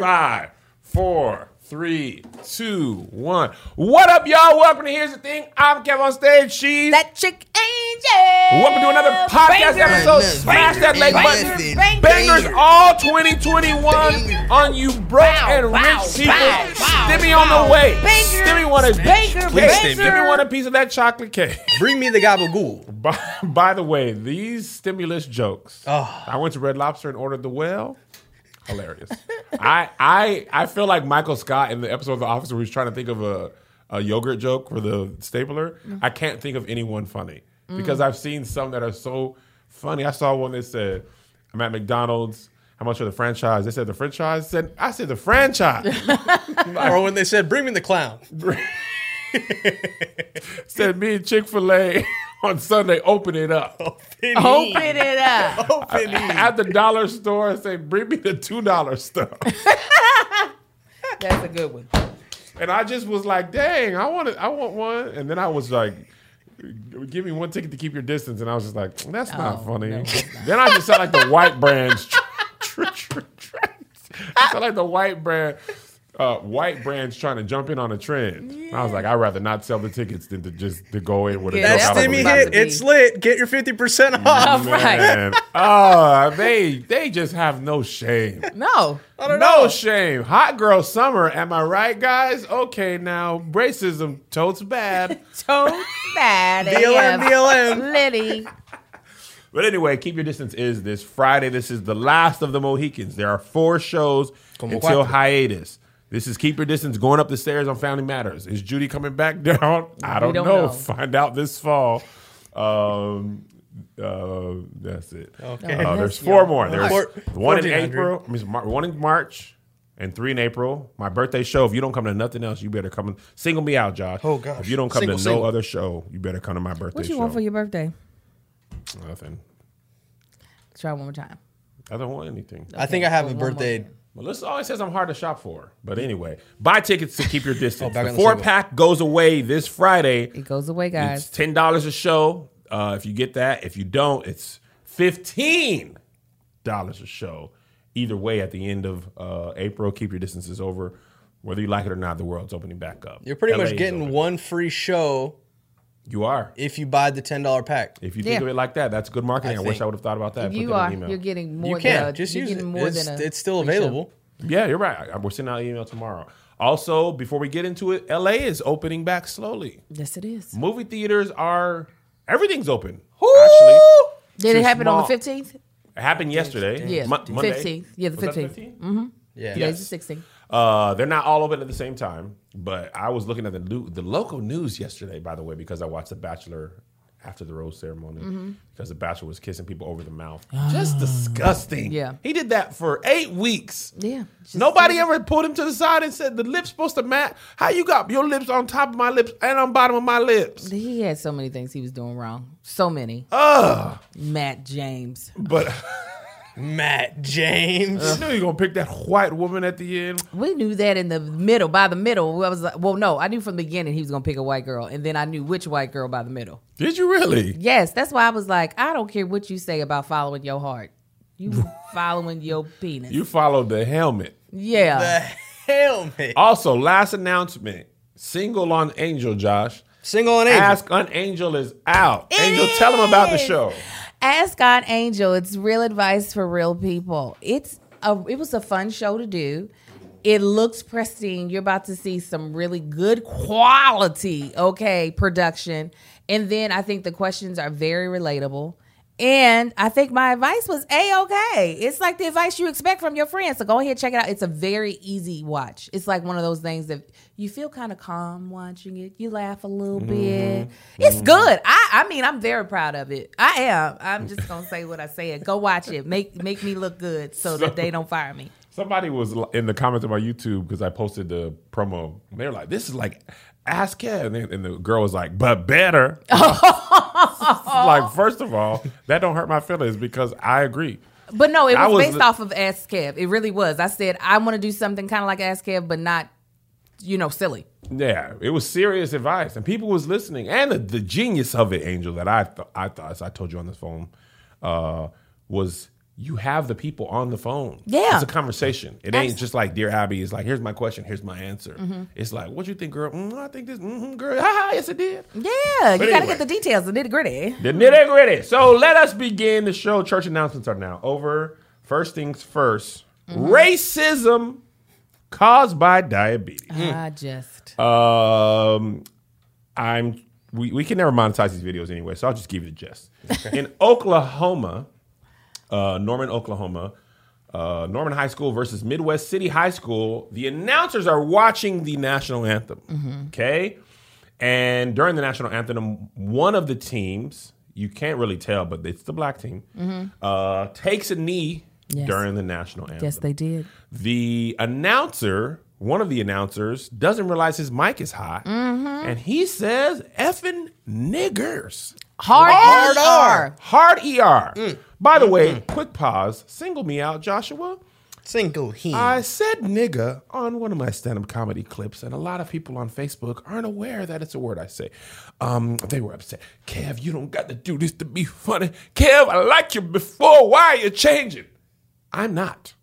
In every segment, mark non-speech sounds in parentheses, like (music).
Five, four, three, two, one. What up, y'all? Welcome to Here's the Thing. I'm Kev on stage. She's That chick angel. Welcome to another podcast Banger. episode. Banger. Smash that like button. Banger. Bangers all 2021 Banger. on you broke Wow, and wow, rich people. wow, wow, Stimmy on the way. Banger. Stimmy want a Banger, Please, banger. Stimmy want a piece of that chocolate cake. (laughs) Bring me the gabagool. By, by the way, these stimulus jokes. Oh. I went to Red Lobster and ordered the whale. Hilarious. I I I feel like Michael Scott in the episode of The Office where he's trying to think of a, a yogurt joke for the stapler. I can't think of anyone funny because I've seen some that are so funny. I saw one that said, "I'm at McDonald's." How much for the franchise? They said the franchise. Said I said the franchise. (laughs) or when they said, "Bring me the clown." (laughs) said me and Chick Fil A on Sunday. Open it up. Open it up. Open it. at the dollar store and say, "Bring me the two dollar stuff." That's a good one. and I just was like, "Dang, I want it. I want one." And then I was like, "Give me one ticket to keep your distance." And I was just like, "That's not Oh, funny." no, not. Then I just sound like the white brands. tr- tr- tr- I sound like the white brand. Uh, white brands trying to jump in on a trend. I was like, I'd rather not sell the tickets than to just to go in with a Yeah, joke That stimmy hit, it's lit. Get your fifty percent off. All (laughs) right. Man. Oh, they they just have no shame. No. I don't No know. shame. Hot girl summer. Am I right, guys? Okay, now racism totes bad. (laughs) totes bad. BLM, BLM. Liddy. but anyway, keep your distance. Is this Friday? This is the last of the Mohicans. There are four shows Como until cuatro. hiatus. This is keep your distance. Going up the stairs on Family Matters. Is Judy coming back (laughs) down? I don't, don't know. know. Find out this fall. Um, uh, that's it. Okay. Uh, there's four more. There's Four- one in April, I mean, one in March, and three in April. My birthday show. If you don't come to nothing else, you better come. Single me out, Josh. Oh, gosh. If you don't come Single, to single. no other show, you better come to my birthday What you show. want for your birthday? nothing. Let's try one more time. I don't want anything. I think I have a birthday. Time. Well, this always says I'm hard to shop for. But anyway, buy tickets to keep your (laughs) distance. Oh, the on the four pack goes away this Friday. It goes away, guys. It's ten dollars a show. Uh, if you get that, if you don't, it's fifteen dollars a show. Either way, at the end of uh, April, keep your distances over. Whether you like it or not, the world's opening back up. You're pretty LA much getting open. one free show You are. if you buy the ten dollar pack. If you think Yeah. of it like that, that's good marketing. I, I wish. I would have thought about that. If you are. email. you're getting more You can than a, just you're use it. more It's, than a it's still free show. available. Yeah, you're right. I- We're sending out an email tomorrow. Also, before we get into it, LA is opening back slowly. Yes, it is. Movie theaters are everything's open. Actually, Did it happen on the 15th? it happened yesterday. Yeah, Monday. 15th. Yeah, the Was that 15th. 15th? Mm-hmm. Yeah. Today's the 16th. Uh, they're not all open at the same time, but I was looking at the lo- the local news yesterday, by the way, because I watched The Bachelor after the rose ceremony Mm-hmm. because The Bachelor was kissing people over the mouth. Just disgusting. Ah. Yeah. he did that for eight weeks. Yeah. Nobody ever pulled him to the side and said the lips supposed to match. How you got your lips on top of my lips and on bottom of my lips? He had so many things he was doing wrong. So many. Ugh. Matt James. But (laughs) Matt James. you knew you were gonna pick that white woman at the end. We knew that in the middle, by the middle. I was like, well, no, I knew from the beginning he was gonna pick a white girl, and then I knew which white girl by the middle. Did you really? Yes, that's why I was like, I don't care what you say about following your heart. You (laughs) following your penis. You followed the helmet. yeah. the helmet. Also, last announcement: single on Angel, Josh. Single and Angel. Ask on Angel is out. Angel, tell them about the show. Ask God Angel. It's real advice for real people. It's a it was a fun show to do. It looks pristine. You're about to see some really good quality, okay, production. And then I think the questions are very relatable. And I think my advice was a okay. It's like the advice you expect from your friends. So go ahead, check it out. It's a very easy watch. It's like one of those things that you feel kind of calm watching it. You laugh a little mm-hmm. bit. Mm-hmm. It's good. I I mean, I'm very proud of it. I am. I'm just gonna say what I said. Go watch it. Make make me look good so that they don't fire me. Somebody was in the comments of my YouTube because I posted the promo. They were like, "This is like Ask Kev," and, they- and the girl was like, "But better." (laughs) like, first of all, that don't hurt my feelings because I agree. But no, it was, was based off of Ask Kev. It really was. I said I want to do something kind of like Ask Kev, but not, you know, silly. Yeah, it was serious advice, and people was listening. And the, the genius of it, Angel, that I th- I thought, as I told you on the phone, uh, was you have the people on the phone. Yeah. It's a conversation. It ain't just like, Dear Abby, it's like, here's my question, here's my answer. Mm-hmm. It's like, what you think, girl? Mm, I think this, mm girl. Ha, ha yes, it did. Yeah, you gotta get the details, the nitty gritty. The nitty gritty. So let us begin the show. Church announcements are now over. First things 1st Mm-hmm. racism caused by diabetes. I just Um, I'm we, we can never monetize these videos anyway, so I'll just give you the gist. In Oklahoma, uh, Norman, Oklahoma, uh, Norman High School versus Midwest City High School, the announcers are watching the national anthem. Okay, and during the national anthem, one of the teams you can't really tell, but it's the black team uh, takes a knee Yes. during the national anthem yes, they did. the announcer, one of the announcers, doesn't realize his mic is hot, and he says "effing niggers." Hard, Hard R. Hard er. By the way, quick pause. Single me out, Joshua. Single he. I said nigga on one of my stand-up comedy clips, and a lot of people on Facebook aren't aware that it's a word I say. Um, they were upset. Kev, you don't got to do this to be funny. Kev, I liked you before. Why are you changing? I'm not.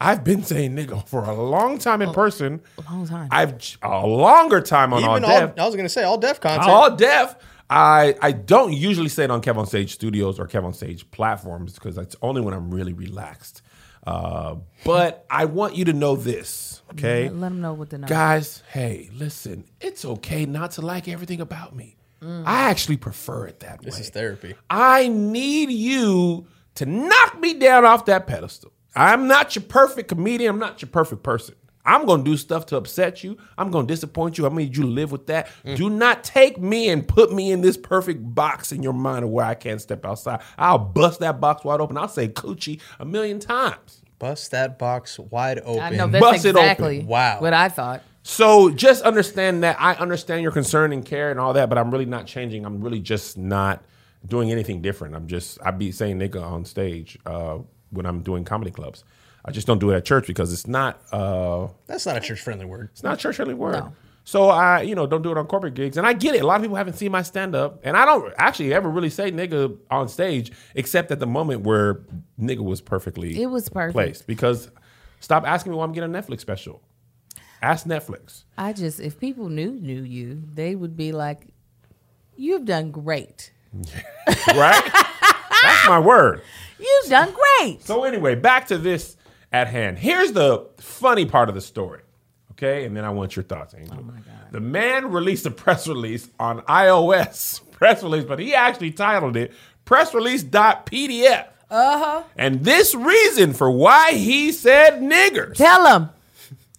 I've been saying nigga for a long time in person. long time. I've a longer time on all all, deaf. I was gonna say all deaf content. All deaf. I I don't usually say it on Kev on Stage Studios or Kev on Stage platforms because it's only when I'm really relaxed. Uh, but I want you to know this, okay? Let them know what the number. Guys, hey, listen, it's okay not to like everything about me. I actually prefer it that this way. This is therapy. I need you to knock me down off that pedestal. I'm not your perfect comedian. I'm not your perfect person. I'm going to do stuff to upset you. I'm going to disappoint you. I need you to live with that. Do not take me and put me in this perfect box in your mind of where I can't step outside. I'll bust that box wide open. I'll say coochie a million times. Bust that box wide open. I know that's Bust it open. exactly Wow. what I thought. So just understand that I understand your concern and care and all that, but I'm really not changing. I'm really just not doing anything different. I'm just I be saying nigga on stage uh, when I'm doing comedy clubs. I just don't do it at church because it's not uh, That's not a church friendly word. it's not a church friendly word. No. So I, you know, don't do it on corporate gigs. And I get it. A lot of people haven't seen my stand up. And I don't actually ever really say nigga on stage, except at the moment where nigga was perfectly It was perfect. placed. Because stop asking me why I'm getting a Netflix special. Ask Netflix. I just, if people knew knew you, they would be like, "You've done great. (laughs) right? That's my word. (laughs) You've done great." So anyway, back to this at hand. Here's the funny part of the story. Okay, and then I want your thoughts, Angel. Oh my God. The man released a press release on iOS (laughs) press release, but he actually titled it press release.pdf. Uh-huh. And this reason for why he said niggers Tell them.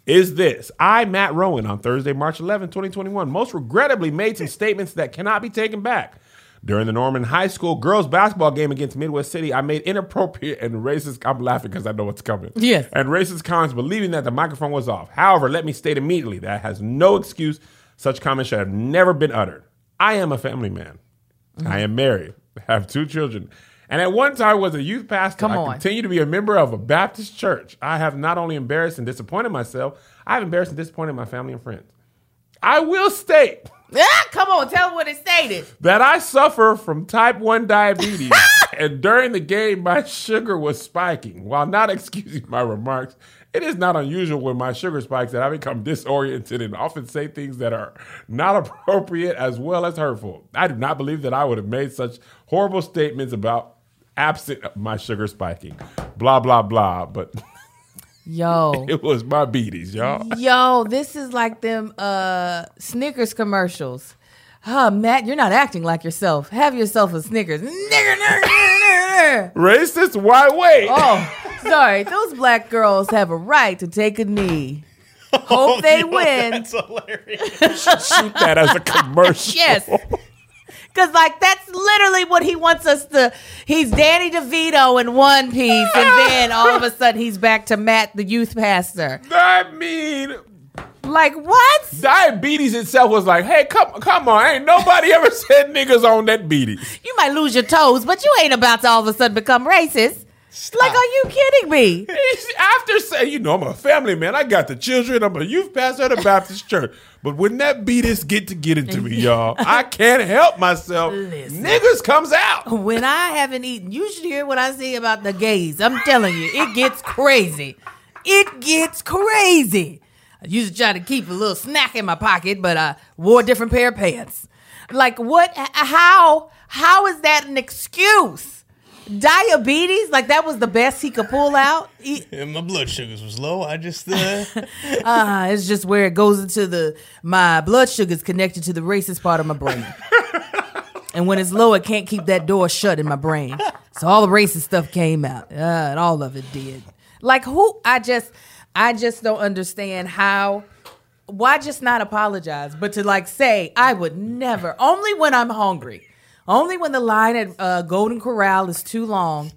is this. I, Matt Rowan, on Thursday, March 11, 2021, most regrettably made some (laughs) statements that cannot be taken back. During the Norman High School girls basketball game against Midwest City, I made inappropriate and racist. I'm laughing because I know what's coming. Yes. And racist comments, believing that the microphone was off. However, let me state immediately that has no excuse. Such comments should have never been uttered. I am a family man. I am married. I have two children. And at one time was a youth pastor. Come I on. continue to be a member of a Baptist church. I have not only embarrassed and disappointed myself, I have embarrassed and disappointed my family and friends. I will state Ah, come on, tell them what it stated. that I suffer from type 1 diabetes, (laughs) and during the game, my sugar was spiking. While not excusing my remarks, it is not unusual when my sugar spikes that I become disoriented and often say things that are not appropriate as well as hurtful. I do not believe that I would have made such horrible statements about absent my sugar spiking. Blah, blah, blah. But Yo. (laughs) it was my beaties, y'all. Yo, this is like them uh Snickers commercials. Huh, Matt, you're not acting like yourself. Have yourself a Snickers. Nigger, nigger, nigger. Racist? Why wait? Oh, sorry. Those black girls have a right to take a knee. (laughs) Hope they win. That's hilarious. Shoot that as a (laughs) commercial. Yes. Cause like that's literally what he wants us to. He's Danny DeVito in one piece, and then (laughs) all of a sudden he's back to Matt, the youth pastor. I mean, Like what? diabetes itself was like, hey, come, come on, ain't nobody ever said niggas on that beaties. You might lose your toes, but you ain't about to all of a sudden become racist. Like, are you kidding me? After saying, you know, I'm a family man. I got the children. I'm a youth pastor at a Baptist (laughs) church. But when that beat beatus get to get into me, y'all, (laughs) I can't help myself. Listen. Niggas comes out. When I haven't eaten, you should hear what I say about the gays. I'm telling you, it gets crazy. It gets crazy. I used to try to keep a little snack in my pocket, but I wore a different pair of pants. Like what? How? How is that an excuse? Diabetes? Like that was the best he could pull out? He- (laughs) And my blood sugars was low. I just uh, Ah, (laughs) it's just where it goes into the my blood sugar's connected to the racist part of my brain. (laughs) and when it's low, it can't keep that door shut in my brain. So all the racist stuff came out. Uh, and all of it did. Like who I just I just don't understand how why just not apologize, but to like say I would never only when I'm hungry. Only when the line at uh, Golden Corral is too long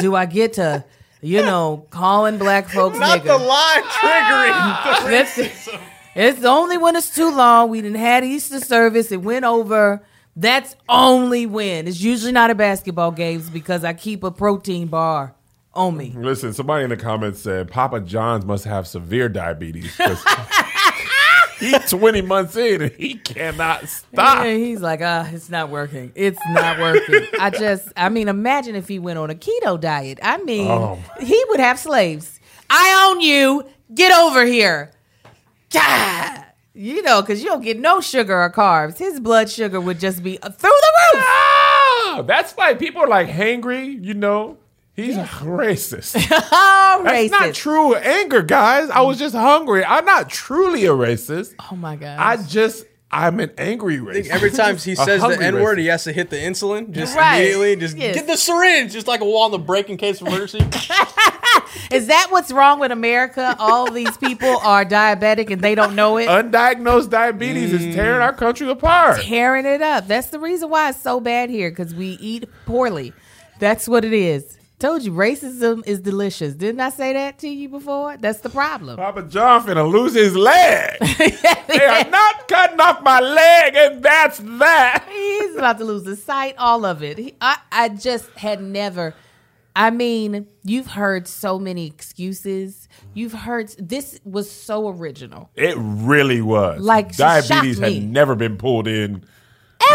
do I get to, you know, calling black folks not nigger. the line triggering. the (laughs) That's it. It's only when it's too long. We didn't had Easter service. It went over. That's only when. It's usually not at basketball games because I keep a protein bar on me. Listen, somebody in the comments said Papa John's must have severe diabetes. 'cause (laughs) He's 20 months in and he cannot stop. Yeah, he's like, ah, it's not working. It's not working. I just, I mean, imagine if he went on a keto diet. I mean, Oh. he would have slaves. I own you. Get over here. Gah! You know, because you don't get no sugar or carbs. His blood sugar would just be through the roof. Ah, that's why people are like hangry, you know. He's racist. Oh, (laughs) That's racist. not true anger, guys. I was just hungry. I'm not truly a racist. Oh my god. I just I'm an angry racist. Every time (laughs) he says the N word, he has to hit the insulin just Right. immediately. Just Yes. get the syringe, just like a wall on the break in case of emergency. (laughs) Is that what's wrong with America? All these people are diabetic and they don't know it. Undiagnosed diabetes is tearing our country apart. Tearing it up. That's the reason why it's so bad here because we eat poorly. That's what it is. Told you, racism is delicious. Didn't I say that to you before? That's the problem. (laughs) Papa John finna lose his leg. (laughs) they are not cutting off my leg, and that's that. (laughs) He's about to lose his sight, all of it. He, I, I just had never. I mean, you've heard so many excuses. You've heard this was so original. It really was. Like, diabetes had never been pulled in.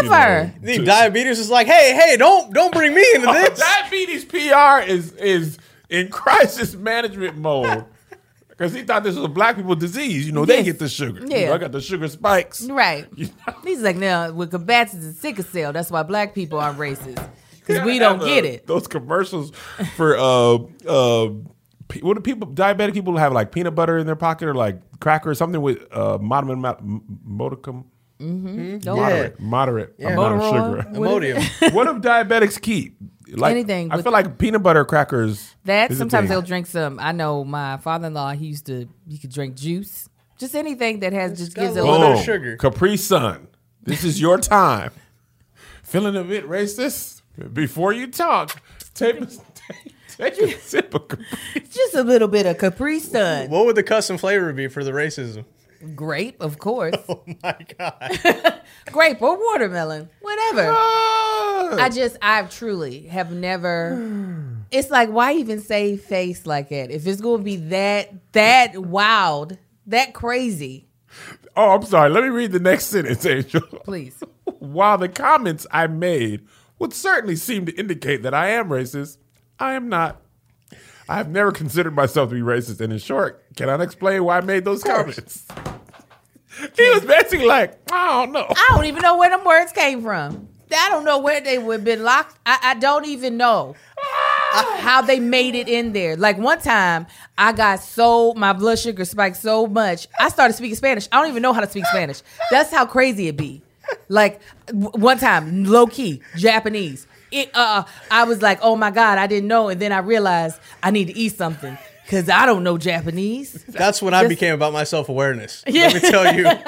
You know, The diabetes is like, hey, hey, don't don't bring me into (laughs) this. diabetes PR is is in crisis management mode. (laughs) Because he thought this was a black people disease. You know, they Yes. get the sugar. You Yeah. know, I got the sugar spikes. Right. (laughs) You know? He's like, now, with combats and sickle cell, that's why black people are racist. Because we don't have, get uh, it. Those commercials for uh uh pe- what do people diabetic people have like peanut butter in their pocket or like cracker or something with uh moderate modicum Mm-hmm. Hmm? Don't moderate moderate amount of sugar. Imodium. what do diabetics keep like Anything I feel like peanut butter crackers. That sometimes they'll drink some. I know my father-in-law. He used to. He could drink juice. Just anything that has just gives a a little little. bit of sugar. Capri Sun. This is your time. Feeling a bit racist? Before you talk, take a, take, take a sip of Capri. (laughs) Just a little bit of Capri Sun. What would the custom flavor be for the racism? Grape, of course. (laughs) Oh my god. (laughs) Grape or watermelon, whatever. Ah. I just, I truly have never. It's like, why even say face like that? If it's going to be that, that wild, that crazy, Oh, I'm sorry. Let me read the next sentence, Angel. please. (laughs) While the comments I made would certainly seem to indicate that I am racist, I am not. I have never considered myself to be racist, and in short, cannot explain why I made those comments. (laughs) he was basically like, I don't know. I don't even know where them words came from. I don't know where they would have been locked. I, I don't even know ah! uh, how they made it in there. Like one time, I got so my blood sugar spiked so much, I started speaking Spanish. I don't even know how to speak Spanish. That's how crazy it be. Like w- one time, low key Japanese. It, uh, I was like, oh my god, I didn't know, and then I realized I need to eat something because I don't know Japanese. That's when I Just- became about my self awareness. Yeah. Let me tell you. (laughs)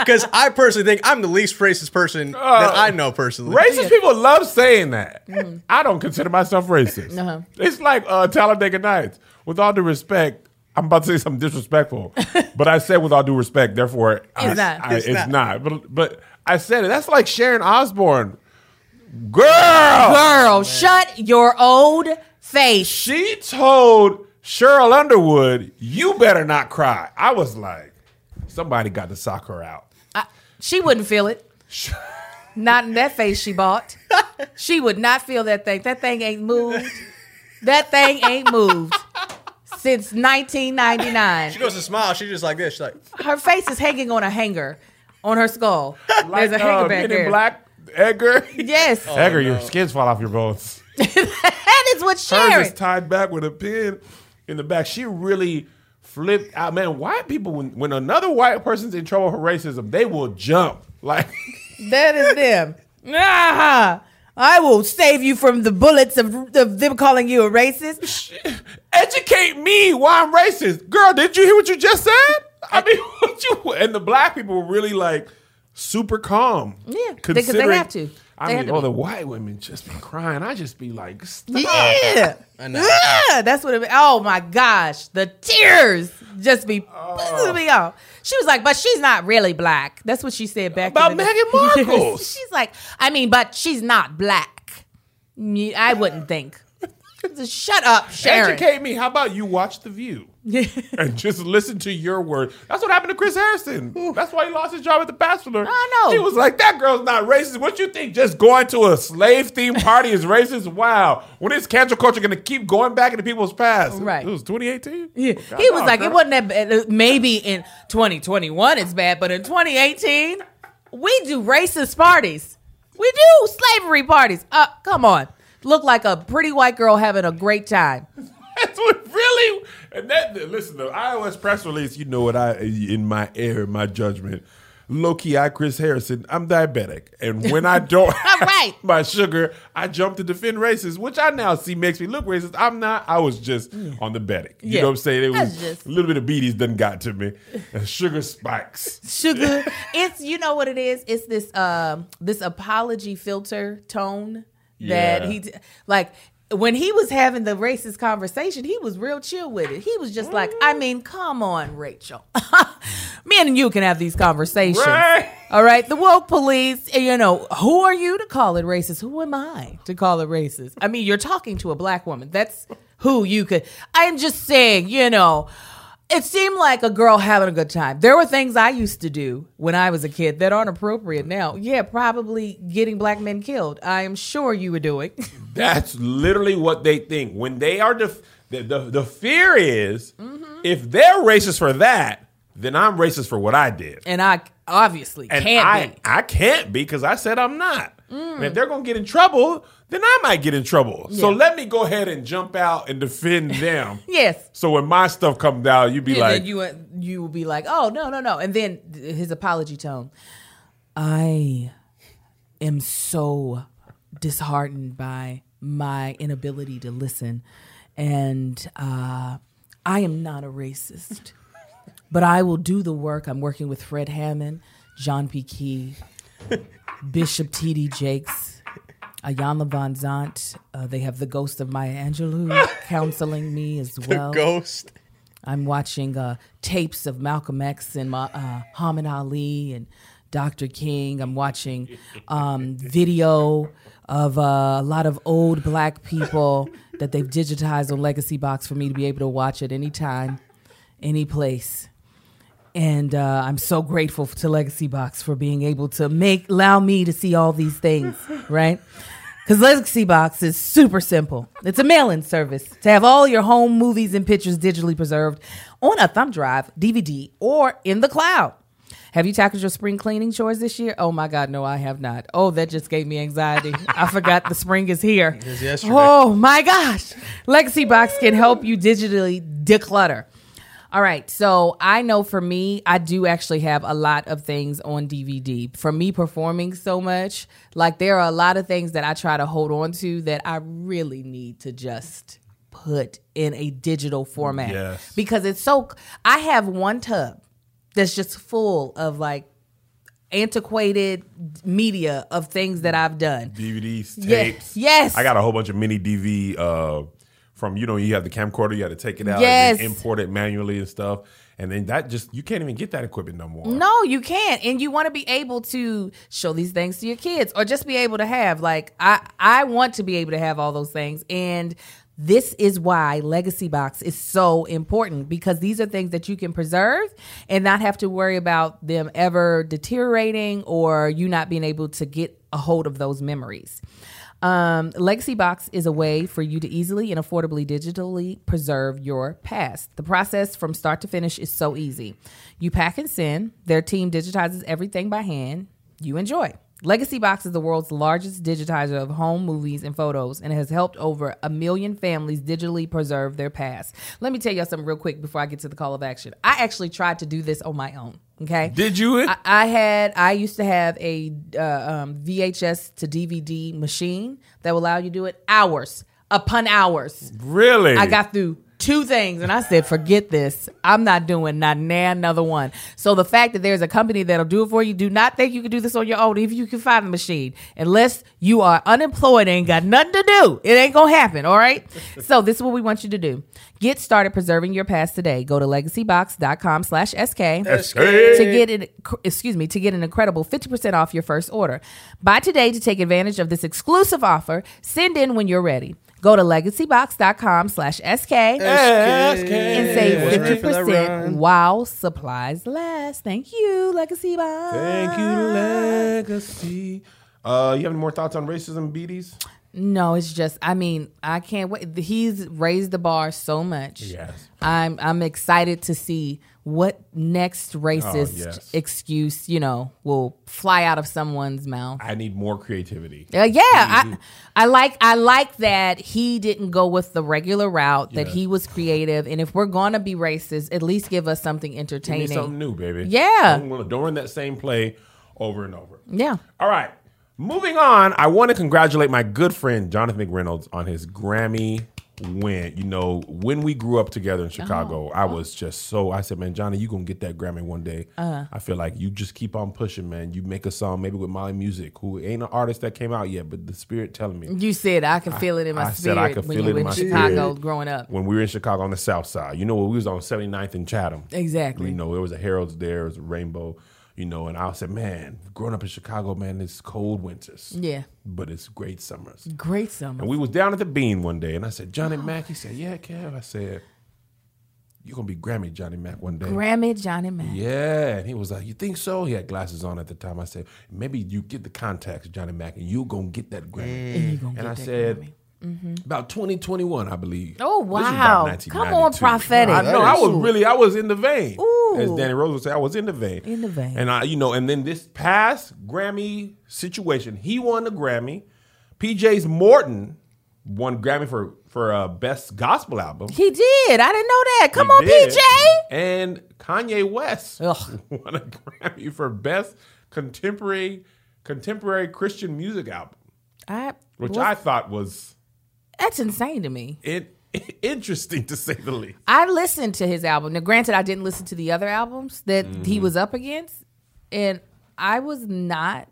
Because I personally think I'm the least racist person that I know personally. Racist people love saying that. I don't consider myself racist. Mm-hmm. Uh-huh. It's like uh, Talladega Nights. With all due respect, I'm about to say something disrespectful, (laughs) but I said with all due respect, therefore I- not. I- It's it's, not. not. But but I said it. That's like Sharon Osbourne. Girl, Girl, shut your old face. She told Sheryl Underwood, "You better not cry." I was like, somebody got to sock her out. I, she wouldn't feel it. Not in that face she bought. She would not feel that thing. That thing ain't moved. That thing ain't moved since 1999. She goes to smile. She's just like this. She's like, Her face is hanging on a hanger on her skull. There's a hanger uh, back in there. Black Edgar. Yes, Edgar, your skins fall off your bones. (laughs) that is what Hers Sharon. is tied back with a pin in the back. She really flipped out. Man, white people, when, when another white person's in trouble for racism, they will jump. (laughs) Like, That is them. Ah, I will save you from the bullets of, of them calling you a racist. (laughs) educate me why I'm racist. Girl, did you hear what you just said? I mean, what you and the black people were really like super calm. Yeah, because they considering- have to. I They mean, all be. the white women just be crying. I just be like, stop. Yeah. I know. Yeah, that's what it. Oh my gosh, the tears just be Oh. me off. She was like, but she's not really black. That's what she said back About in the day. Meghan (laughs) Markle. she's like, I mean, but she's not black. I wouldn't think. (laughs) Shut up, Sharon. Educate me. How about you watch The View and just listen to your word? That's what happened to Chris Harrison. That's why he lost his job at The Bachelor. I know. He was like, that girl's not racist. What you think? Just going to a slave themed party is racist? Wow. When is cancel culture going to keep going back into people's past? Right. It was 2018? Yeah. He was like, girl. it wasn't that bad. Maybe in 2021 it's bad, but in 2018, we do racist parties. We do slavery parties. Uh, come on. Look like a pretty white girl having a great time. That's what really. And that listen, the iOS press release. You know what I in my air, my judgment. Low key, I Chris Harrison. I'm diabetic, and when I (laughs) don't have right. my sugar, I jump to defend racists, which I now see makes me look racist. I'm not. I was just on the betic. You Yeah. know what I'm saying? It was just- a little bit of beaties done got to me. And sugar spikes. Sugar. (laughs) it's you know what it is? It's this um this apology filter tone that Yeah. he t- like when he was having the racist conversation, he was real chill with it. He was just like, I mean, come on, Rachel. (laughs) Me and you can have these conversations. Right. All right. The woke police, eh, you know, who are you to call it racist? Who am I to call it racist? I mean, you're talking to a black woman. That's who you could. I'm just saying, you know, it seemed like a girl having a good time. There were things I used to do when I was a kid that aren't appropriate now. Yeah, probably getting black men killed. I am sure you were doing. (laughs) That's literally what they think when they are. Def- the, the the fear is Mm-hmm. if they're racist for that, then I'm racist for what I did. and I obviously And can't I, be. I can't be because I said I'm not. And if they're gonna get in trouble, then I might get in trouble. So let me go ahead and jump out and defend them. (laughs) Yes. So when my stuff comes out, you be and like, you you will be like, oh no no no, and then his apology tone. I am so disheartened by my inability to listen, and uh, I am not a racist, but I will do the work. I'm working with Fred Hammond, John P. Kee, (laughs) Bishop T.D. Jakes. Iyanla Vanzant. Uh, they have the ghost of Maya Angelou (laughs) counseling me as well. Ghost. I'm watching uh, tapes of Malcolm X and Ma- uh, Muhammad Ali and Dr. King. I'm watching um, video of uh, a lot of old black people that they've digitized on Legacy Box for me to be able to watch at any time, any place. And uh, I'm so grateful to Legacy Box for being able to make allow me to see all these things, (laughs) right? Because Legacy Box is super simple. It's a mail-in service to have all your home movies and pictures digitally preserved on a thumb drive, DVD, or in the cloud. Have you tackled your spring cleaning chores this year? Oh my God, no, I have not. Oh, that just gave me anxiety. I forgot the spring is here. was yesterday. Oh my gosh. Legacy Box can help you digitally declutter. All right. So I know for me, I do actually have a lot of things on DVD. For me performing so much, like there are a lot of things that I try to hold on to that I really need to just put in a digital format. Yes. Because it's so I have one tub that's just full of like antiquated media of things that I've done. DVDs, tapes. yes. I got a whole bunch of mini DV uh, from you know you have the camcorder, you had to take it out, Yes. and import it manually and stuff, and then that just you can't even get that equipment no more. No, you can't. And you want to be able to show these things to your kids or just be able to have like I I want to be able to have all those things and This is why Legacy Box is so important because these are things that you can preserve and not have to worry about them ever deteriorating or you not being able to get a hold of those memories. Um, Legacy Box is a way for you to easily and affordably digitally preserve your past. The process from start to finish is so easy. You pack and send, their team digitizes everything by hand. You enjoy. Legacy Box is the world's largest digitizer of home movies and photos and has helped over a million families digitally preserve their past. Let me tell y'all something real quick before I get to the call of action. I actually tried to do this on my own. Okay. Did you? I, I had I used to have a uh, um, VHS to DVD machine that will allow you to do it hours upon hours. really? I got through two things and I said, forget this. I'm not doing not nan another one. So the fact that there's a company that'll do it for you, do not think you can do this on your own if you can find the machine. Unless you are unemployed and ain't got nothing to do. It ain't gonna happen, all right? (laughs) so this is what we want you to do. Get started preserving your past today. Go to legacybox.com slash SK to get it excuse me to get an incredible 50% off your first order buy today to take advantage of this exclusive offer send in when you're ready go to legacybox.com slash sk and save Get ready for that 50% run. while supplies last thank you legacy box Thank you, Legacy. Uh, you have any more thoughts on racism, beaties? no it's just i mean i can't wait he's raised the bar so much Yes. i'm i'm excited to see what next racist Oh, yes. excuse you know will fly out of someone's mouth I need more creativity. Uh, yeah, I, I like I like that he didn't go with the regular route. That he was creative, and if we're gonna be racist, at least give us something entertaining. something new, baby. Yeah. Don't, don't run that same play over and over. Yeah, All right. Moving on, I want to congratulate my good friend Jonathan McReynolds on his Grammy win. You know, when we grew up together in uh-huh. Chicago, I uh-huh. was just so I said, Man, Johnny, you gonna get that Grammy one day. Uh-huh. I feel like you just keep on pushing, man. You make a song maybe with Mali Music, who ain't an artist that came out yet, but the spirit telling me. you said I can feel it in my I said spirit I could when feel you it were in in my Chicago spirit. growing up. When we were in Chicago on the south side, you know, we was on 79th and Chatham. Exactly. You know, there was a Harold's there, there was a rainbow, you know, and I said, man, growing up in Chicago, man, it's cold winters. Yeah, But it's great summers. great summer. And we was down at the Bean one day, and I said, Johnny Mac. He said, Yeah, Kev. I said, You're gonna be Grammy Johnny Mac one day. Grammy Johnny Mac. yeah, and he was like, "You think so?" He had glasses on at the time. I said, "Maybe you get the contacts, Johnny Mac, and you're gonna get that Grammy." And And I said, Grammy. "About 2021, I believe." Oh, wow. Come on, prophetic. I know. I was really, I was in the vein. Ooh. As Danny Rose would say, I was in the vein. In the vein. And I, you know, and then this past Grammy situation, he won the Grammy. PJ's Morton won Grammy for for uh, best gospel album. He did. I didn't know that. Come He on, did. PJ. And Kanye West Ugh. (laughs) won a Grammy for best contemporary contemporary Christian music album, I, which I thought was that's insane to me. in, (laughs) interesting to say the least. I listened to his album. Now, granted, I didn't listen to the other albums that Mm-hmm. he was up against, and I was not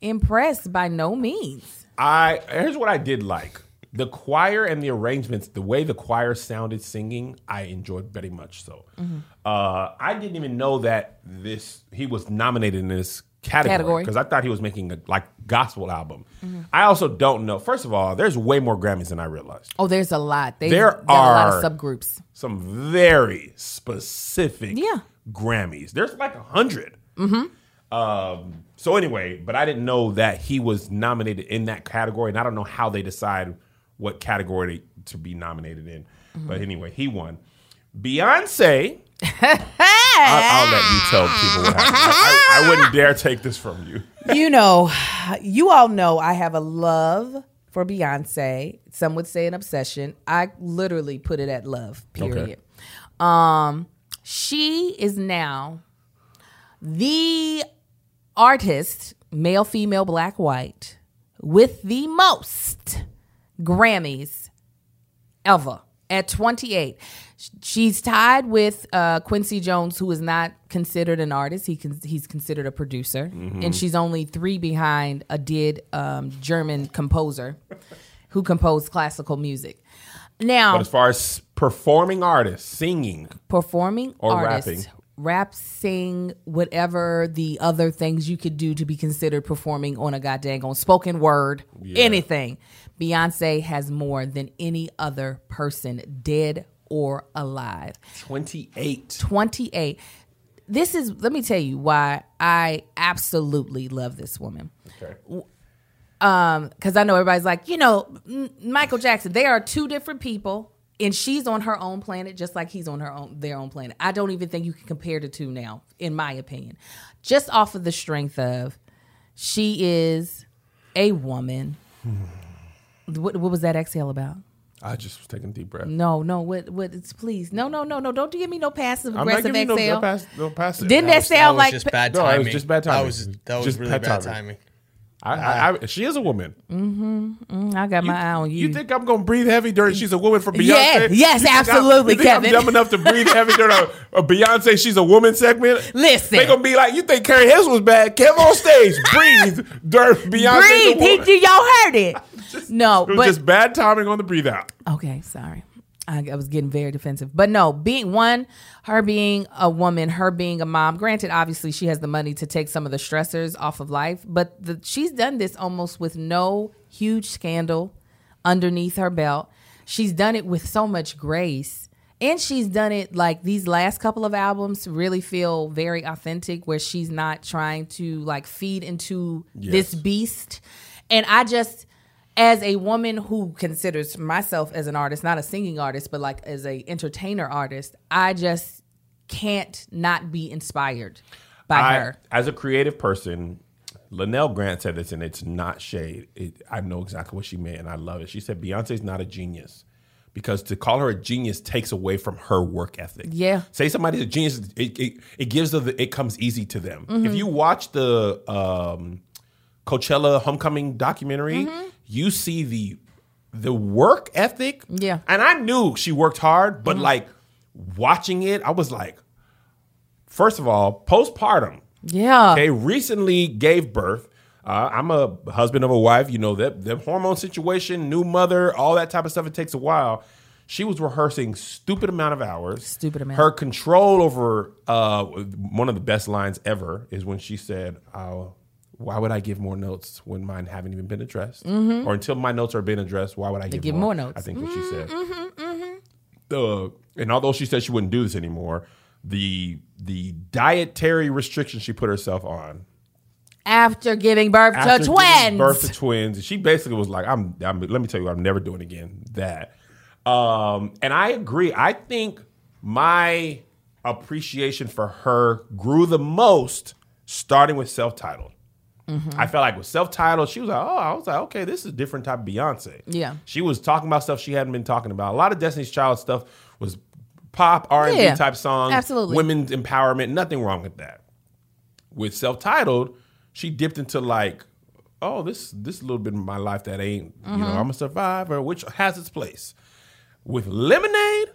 impressed by no means. I here's what I did like. The choir and the arrangements, the way the choir sounded singing, I enjoyed very much so. Mm-hmm. Uh, I didn't even know that this he was nominated in this category because I thought he was making a like gospel album. I also don't know. First of all, there's way more Grammys than I realized. Oh, there's a lot. They There got a lot are- of subgroups. Some very specific Yeah. Grammys. There's like a 100 Um, so anyway, but I didn't know that he was nominated in that category, and I don't know how they decide what category to, to be nominated in. But anyway, he won. Beyonce. (laughs) I'll, I'll let you tell people what happened. I, I, I wouldn't dare take this from you. (laughs) you know, you all know I have a love for Beyonce. Some would say an obsession. I literally put it at love. Period. Um, she is now the artist, male, female, black, white, with the most Grammys ever at 28. Sh- She's tied with uh, Quincy Jones, who is not considered an artist. He con- he's considered a producer, and she's only three behind a dead um, German composer who composed classical music. Now, But as far as performing artists, singing, performing Or artist rapping. rap, sing, whatever the other things you could do to be considered performing on a goddamn on spoken word, anything. Beyonce has more than any other person, dead or alive. 28. 28. This is, let me tell you why I absolutely love this woman. Okay. Um, Because I know everybody's like, you know, M- Michael Jackson, they are two different people. And she's on her own planet, just like he's on her own their own planet. I don't even think you can compare the two now, in my opinion. Just off of the strength of she is a woman. what, what was that exhale about? I just was taking a deep breath. No, no, what what it's please. No, no, no, no. Don't give me no passive I'm not aggressive giving you no, exhale. no, pass, no passive. Didn't that was- sound was like just pa- bad No, it was just bad That timing. was that was Just really bad bad timing. timing. I, I, I, she is a woman. Mm-hmm. Mm, I got my eye on you. You think I'm gonna breathe heavy during she's a woman for Beyonce? Yes, yes, You absolutely, you think I'm Kevin. dumb enough to breathe heavy during a, a Beyonce she's a woman segment? Listen. they gonna be like, you think Carrie Hills was bad? Kev on stage, breathe during Beyonce. breathe. He, y'all heard it. (laughs) no, It was but just bad timing on the breathe out. Okay, sorry. I, I was getting very defensive. But no, being one, her being a woman, her being a mom, granted, obviously she has the money to take some of the stressors off of life, but the, she's done this almost with no huge scandal underneath her belt. She's done it with so much grace. And she's done it like these last couple of albums really feel very authentic, where she's not trying to like feed into this beast. And I just, as a woman who considers myself as an artist, not a singing artist, but like as a entertainer artist, I just can't not be inspired by I, her. as a creative person, Linnell Grant said this, and it's not shade. It, I know exactly what she meant, and I love it. She said Beyonce's not a genius because to call her a genius takes away from her work ethic. Yeah. say somebody's a genius, it it, it gives the, it comes easy to them. Mm-hmm. If you watch the um, Coachella Homecoming documentary, you see the the work ethic. Yeah. and I knew she worked hard, but like watching it, I was like, first of all, postpartum. Yeah. Okay, recently gave birth. Uh, I'm a husband of a wife. You know that the hormone situation, new mother, all that type of stuff. It takes a while. She was rehearsing stupid amount of hours. Stupid amount. Her control over uh, one of the best lines ever is when she said, oh, "Why would I give more notes when mine haven't even been addressed, or until my notes are being addressed? Why would I give, Mm-hmm. give more notes. Mm-hmm, I think what she said. Uh, and although she said she wouldn't do this anymore, the the dietary restrictions she put herself on After giving birth after to twins. birth to twins. She basically was like, "I'm, I'm let me tell you, I'm never doing again that." Um, and I agree. I think my appreciation for her grew the most starting with self-titled. Mm-hmm. I felt like with self-titled, she was like, "Oh, I was like, okay, this is a different type of Beyonce." Yeah. she was talking about stuff she hadn't been talking about. A lot of Destiny's Child stuff was pop R and B type songs, absolutely. women's empowerment. Nothing wrong with that with self-titled, she dipped into like, oh, this this little bit of my life that ain't, you know, I'm a survivor, which has its place. With lemonade,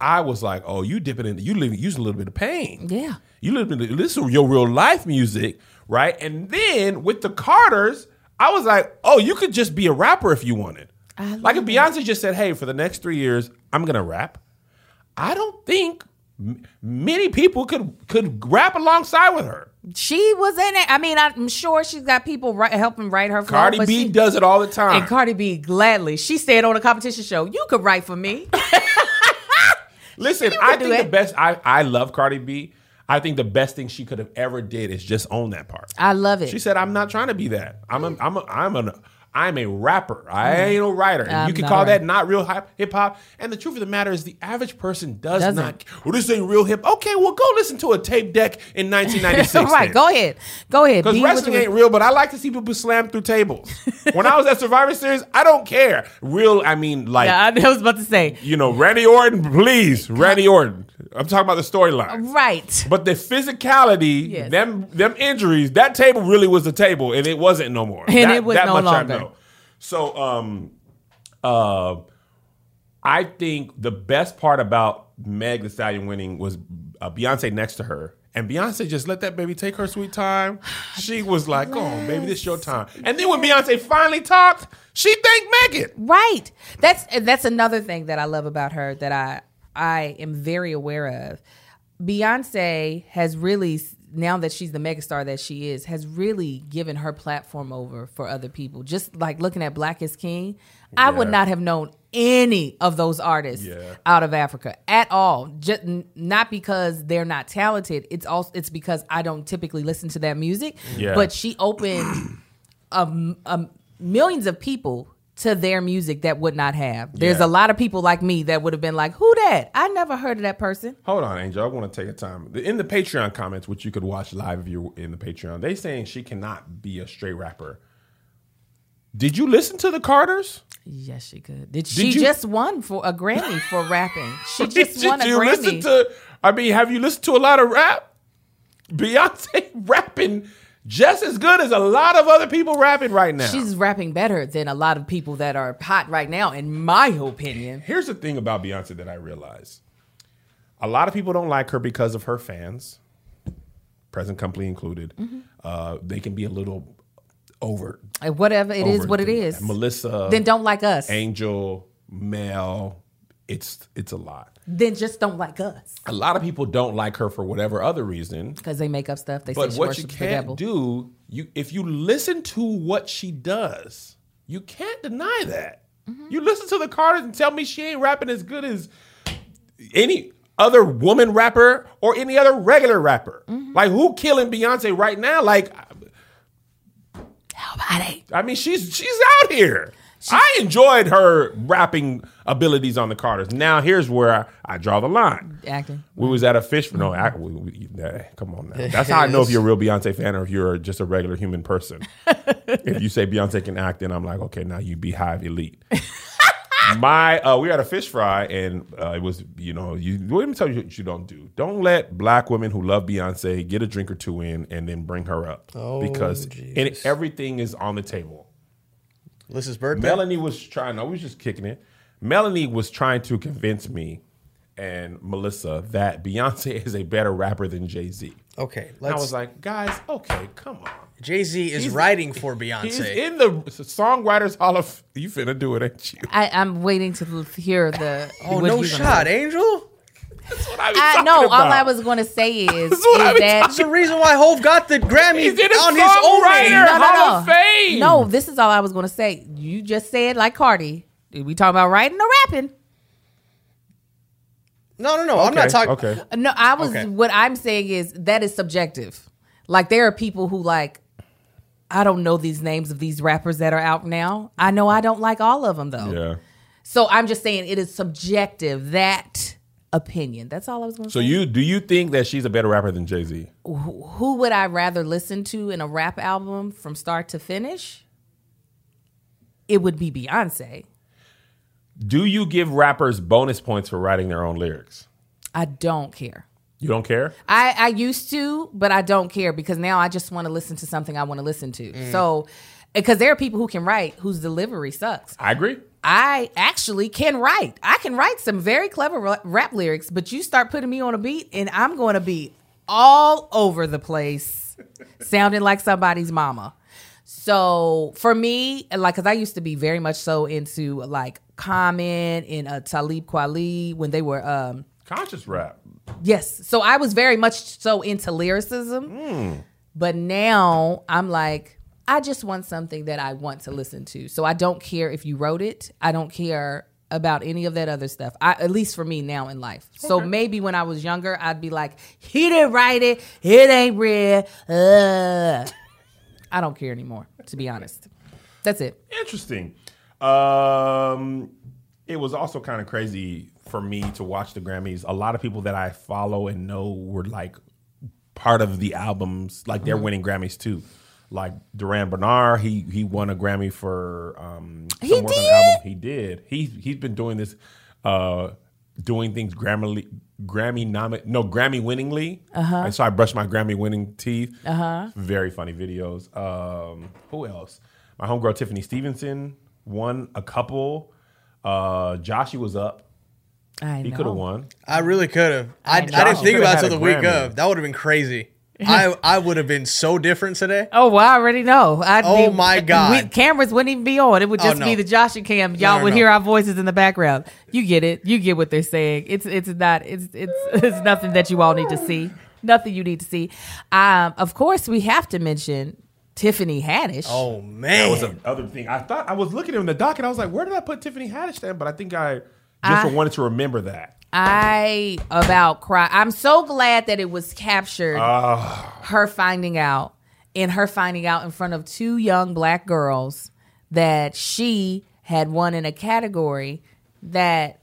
I was like, oh, you dipping in, you living, using a little bit of pain. Yeah. You living, this is your real life music, right? And then with the Carters, I was like, oh, you could just be a rapper if you wanted. Like if Beyonce just said, hey, for the next three years, I'm gonna rap. I don't think m- many people could could rap alongside with her. She was in it. I mean, I'm sure she's got people write, helping write her. flow, Cardi B she- does it all the time. And Cardi B gladly. She said on a competition show, "You could write for me." (laughs) Listen, I do think the best. I I love Cardi B. I think the best thing she could have ever did is just own that part. I love it. She said, "I'm not trying to be that. I'm a, I'm a, I'm an I'm a rapper. I ain't a writer. I'm you can call a that not real hip hop. And the truth of the matter is, the average person does Doesn't. not. Well, this ain't real hip. Okay, well, go listen to a tape deck in (laughs) 1996. right, then. go ahead, go ahead. Because Be wrestling ain't real, but I like to see people slam through tables. (laughs) when I was at Survivor Series, I don't care. Real, I mean, like Yeah, I was about to say. you know, Randy Orton, please, Randy Orton. I'm talking about the storyline. Right. But the physicality, Yes. them them injuries, that table really was the table, and it wasn't no more. And that, it was that no longer. So, um, uh, I think the best part about Meg The Stallion winning was uh, Beyonce next to her. And Beyonce just let that baby take her sweet time. She was like, "Oh, baby, this is your time." And then when Beyonce finally talked, she thanked Megan. Right. That's that's another thing that I love about her that I I am very aware of. Beyonce has really now that she's the megastar that she is has really given her platform over for other people. Just like looking at Black is King, I would not have known any of those artists Yeah. out of Africa at all. Just not because they're not talented. It's also it's because I don't typically listen to that music. Yeah. But she opened um, um, millions of people to their music that would not have. There's Yeah. a lot of people like me that would have been like, "Who that? I never heard of that person." Hold on, Angel. I want to take a time in the Patreon comments, which you could watch live if you're in the Patreon. They saying she cannot be a straight rapper. Did you listen to the Carters? Yes, she could. Did, she you- just won for a Grammy for (laughs) rapping? She just Did won a Grammy. Did you listen to? I mean, have you listened to a lot of rap? Beyonce (laughs) rapping just as good as a lot of other people rapping right now. She's rapping better than a lot of people that are hot right now, in my opinion. Here's the thing about Beyonce that I realize. A lot of people don't like her because of her fans, present company included. Mm-hmm. Uh, they can be a little over. Whatever it is, over what it is. Melissa, Then don't like us. Angel, Mel. It's it's a lot. Then just don't like us A lot of people don't like her for whatever other reason. because they make up stuff. They But say what you worships the devil. can't do, you if you listen to what she does, you can't deny that. Mm-hmm. You listen to the Carters and tell me she ain't rapping as good as any other woman rapper or any other regular rapper. Mm-hmm. Like who killing Beyonce right now? Like Nobody. I mean, she's she's out here. I enjoyed her rapping abilities on the Carters. Now here's where I, I draw the line. Acting. We was at a fish. No, act, we, we, nah, come on now. That's how I know if you're a real Beyonce fan or if you're just a regular human person. (laughs) if you say Beyonce can act, then I'm like, okay, now you be Beyhive elite. (laughs) My, uh, we had a fish fry, and uh, it was, you know, you. Let me tell you what you don't do. Don't let black women who love Beyonce get a drink or two in and then bring her up Oh, because and everything is on the table. Alyssa's birthday. Melanie was trying. I was just kicking it. Melanie was trying to convince me and Melissa that Beyonce (laughs) is a better rapper than Jay Z. Okay, I let's. was like, guys, okay, come on. Jay Z is He's- writing for Beyonce. He's Beyonce. in the Songwriters Hall of. You finna do it, ain't you? I, I'm waiting to hear the. oh no shot, say. Angel. That's what I be I talking know. All. I was going to say (laughs) is, is That's what I that That's the reason why Hove got the Grammy He's in a on his own songwriter. name. no, no, Hall no. of Fame. No, this is all I was going to say. You just said like Cardi. We talking about writing or rapping? No, no, no. I'm not talking. Okay. No, I was. Okay. What I'm saying is that is subjective. Like there are people who like. I don't know these names of these rappers that are out now. I know I don't like all of them though. Yeah. So I'm just saying it is subjective. That opinion. That's all I was going to So say. So you do you think that she's a better rapper than Jay Z? who would I rather listen to in a rap album from start to finish? It would be Beyonce. Do you give rappers bonus points for writing their own lyrics? I don't care. You don't care? I, I used to, but I don't care because now I just want to listen to something I want to listen to. Mm. So, because there are people who can write whose delivery sucks. I agree. I actually can write. I can write some very clever rap lyrics, but you start putting me on a beat and I'm going to be all over the place, (laughs) sounding like somebody's mama. So for me, like, cause I used to be very much so into like Common and uh, Talib Kweli when they were, um, Conscious rap. yes. So I was very much so into lyricism, but now I'm like, I just want something that I want to listen to. So I don't care if you wrote it. I don't care about any of that other stuff. I, at least for me now in life. So maybe when I was younger, I'd be like, he didn't write it. It ain't real. Uh. I don't care anymore, to be honest. That's it. Interesting. Um, it was also kind of crazy for me to watch the Grammys. A lot of people that I follow and know were like part of the albums, like Mm-hmm. they're winning Grammys too. Like Duran Bernard, he he won a Grammy for um some He work on the did? album. He did. He he's been doing this uh doing things Grammy Grammy nomi- no Grammy winningly. Uh-huh. And So I brushed my Grammy winning teeth. Uh-huh. Very funny videos. Um who else? My homegirl Tiffany Stevenson won a couple. Uh Joshy was up. I He could have won. I really could have. I, I, I didn't think about it had till a the week Grammy. of. That would have been crazy. I (laughs) I would have been so different today. Oh, well, I already know. I'd Oh, be- my God. we- cameras wouldn't even be on. It would Oh, just no. be the Josh and Cam. Y'all no, would no. hear our voices in the background. You get it. You get what they're saying. It's it's not. It's it's (laughs) it's nothing that you all need to see. Nothing you need to see. Um, of course, we have to mention Tiffany Haddish. Oh man, That was another thing. I thought I was looking in the doc and I was like, where did I put Tiffany Haddish then? But I think I just I- wanted to remember that. I about cry. I'm so glad that it was captured. Ah. her finding out, and her finding out in front of two young black girls that she had won in a category that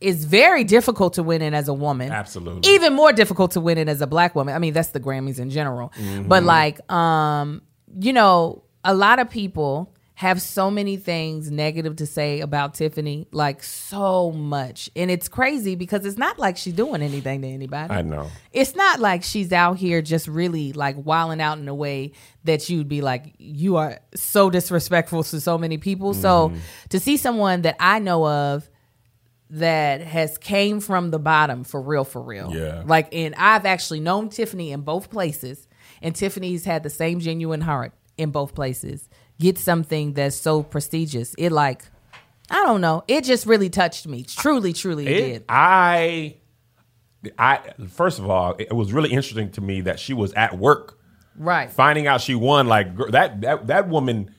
is very difficult to win in as a woman. Absolutely. Even more difficult to win in as a black woman. I mean, that's the Grammys in general. Mm-hmm. But like, um, you know, a lot of people have so many things negative to say about Tiffany, like so much. And it's crazy because it's not like she's doing anything to anybody I know. it's not like she's out here just really like wilding out in a way that you'd be like, you are so disrespectful to so many people. So mm-hmm. to see someone that I know of that has came from the bottom for real, for real. Yeah. Like, and I've actually known Tiffany in both places, and Tiffany's had the same genuine heart in both places. Get something that's so prestigious. It like, I don't know. It just really touched me. Truly, truly it, did. I, I first of all, it was really interesting to me that she was at work, Right. finding out she won. Like that, that, that woman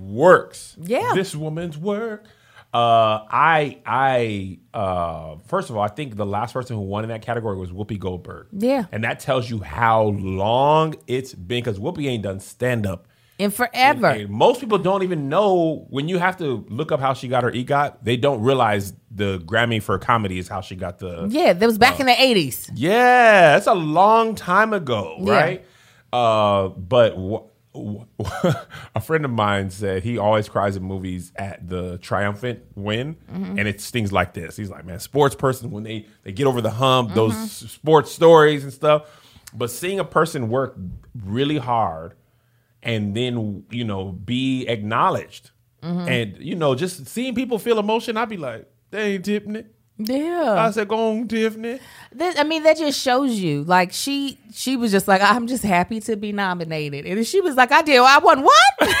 works. Yeah. this woman's work. Uh, I, I, uh, first of all, I think the last person who won in that category was Whoopi Goldberg. Yeah. and that tells you how long it's been because Whoopi ain't done stand up. And forever. And most people don't even know when you have to look up how she got her EGOT. They don't realize the Grammy for comedy is how she got the. Yeah, that was back in the 80s. Yeah, that's a long time ago, Yeah. right? Uh, but wh- (laughs) a friend of mine said he always cries in movies at the triumphant win, Mm-hmm. and it's things like this. He's like, man, sports person when they they get over the hump, Mm-hmm. those sports stories and stuff. But seeing a person work really hard and then you know be acknowledged, Mm-hmm. and you know just seeing people feel emotion, I'd be like, they ain't Tiffany. Yeah. I said, go on, Tiffany. That- I mean, that just shows you. Like she, she was just like, I'm just happy to be nominated, and she was like, I did. I won what? (laughs)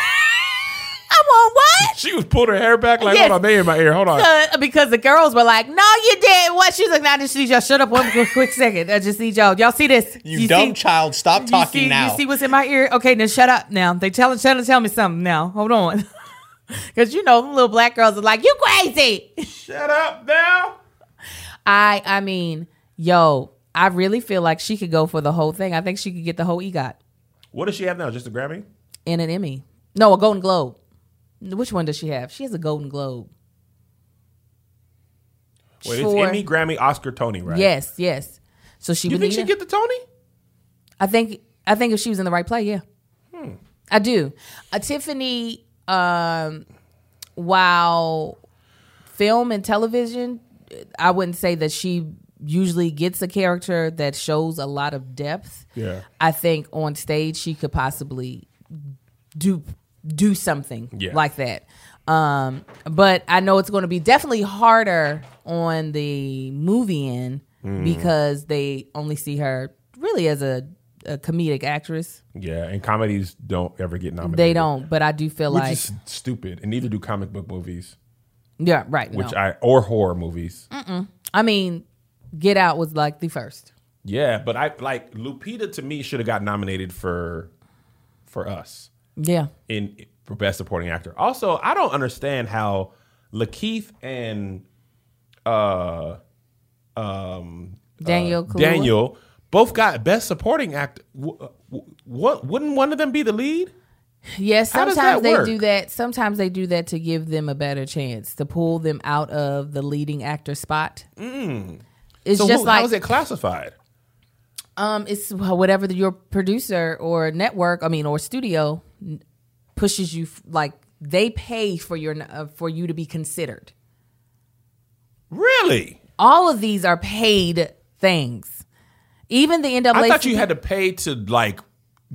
I won what? She was pulling her hair back like, Yes. hold on, they in my ear. Hold on. Because the girls were like, "No, you did what?" She's like, "Now, just need y'all shut up one quick, quick second. I just need y'all. Y'all see this? you, dumb see, child, stop you talking see, now. You see what's in my ear? Okay, then shut up. Now they tell tell tell me something. Now hold on, (laughs) because you know them little black girls are like, "You crazy." Shut up now. I I mean, yo, I really feel like she could go for the whole thing. I think she could get the whole EGOT What does she have now? Just a Grammy? and an Emmy. No, a Golden Globe. Which one does she have? She has a Golden Globe. Wait, For- it's Emmy, Grammy, Oscar, Tony, right? Yes, yes. So she You would think need she a- get the Tony? I think I think if she was in the right play, yeah. I do. Uh, Tiffany, um, while film and television, I wouldn't say that she usually gets a character that shows a lot of depth. Yeah. I think on stage she could possibly do do something Yeah. like that. Um, but I know it's going to be definitely harder on the movie end Mm. because they only see her really as a, a comedic actress. Yeah, and comedies don't ever get nominated. They don't, but I do feel Which like is stupid. And neither do comic book movies, yeah, right. which no. I or horror movies. I mean, Get Out was like the first. Yeah, but I like Lupita to me should have got nominated for for us Yeah, in for best supporting actor. Also, I don't understand how Lakeith and uh um Daniel. uh, Daniel both got best supporting actor. Wh- wh- What wouldn't one of them be the lead? Yes, sometimes they work? do that. Sometimes they do that to give them a better chance to pull them out of the leading actor spot. It's Mm. So just who, like how is it classified? um, it's whatever the, your producer or network, I mean, or studio pushes you. Like they pay for your uh, for you to be considered. Really? All of these are paid things. Even the NAACP. I thought you had to pay to like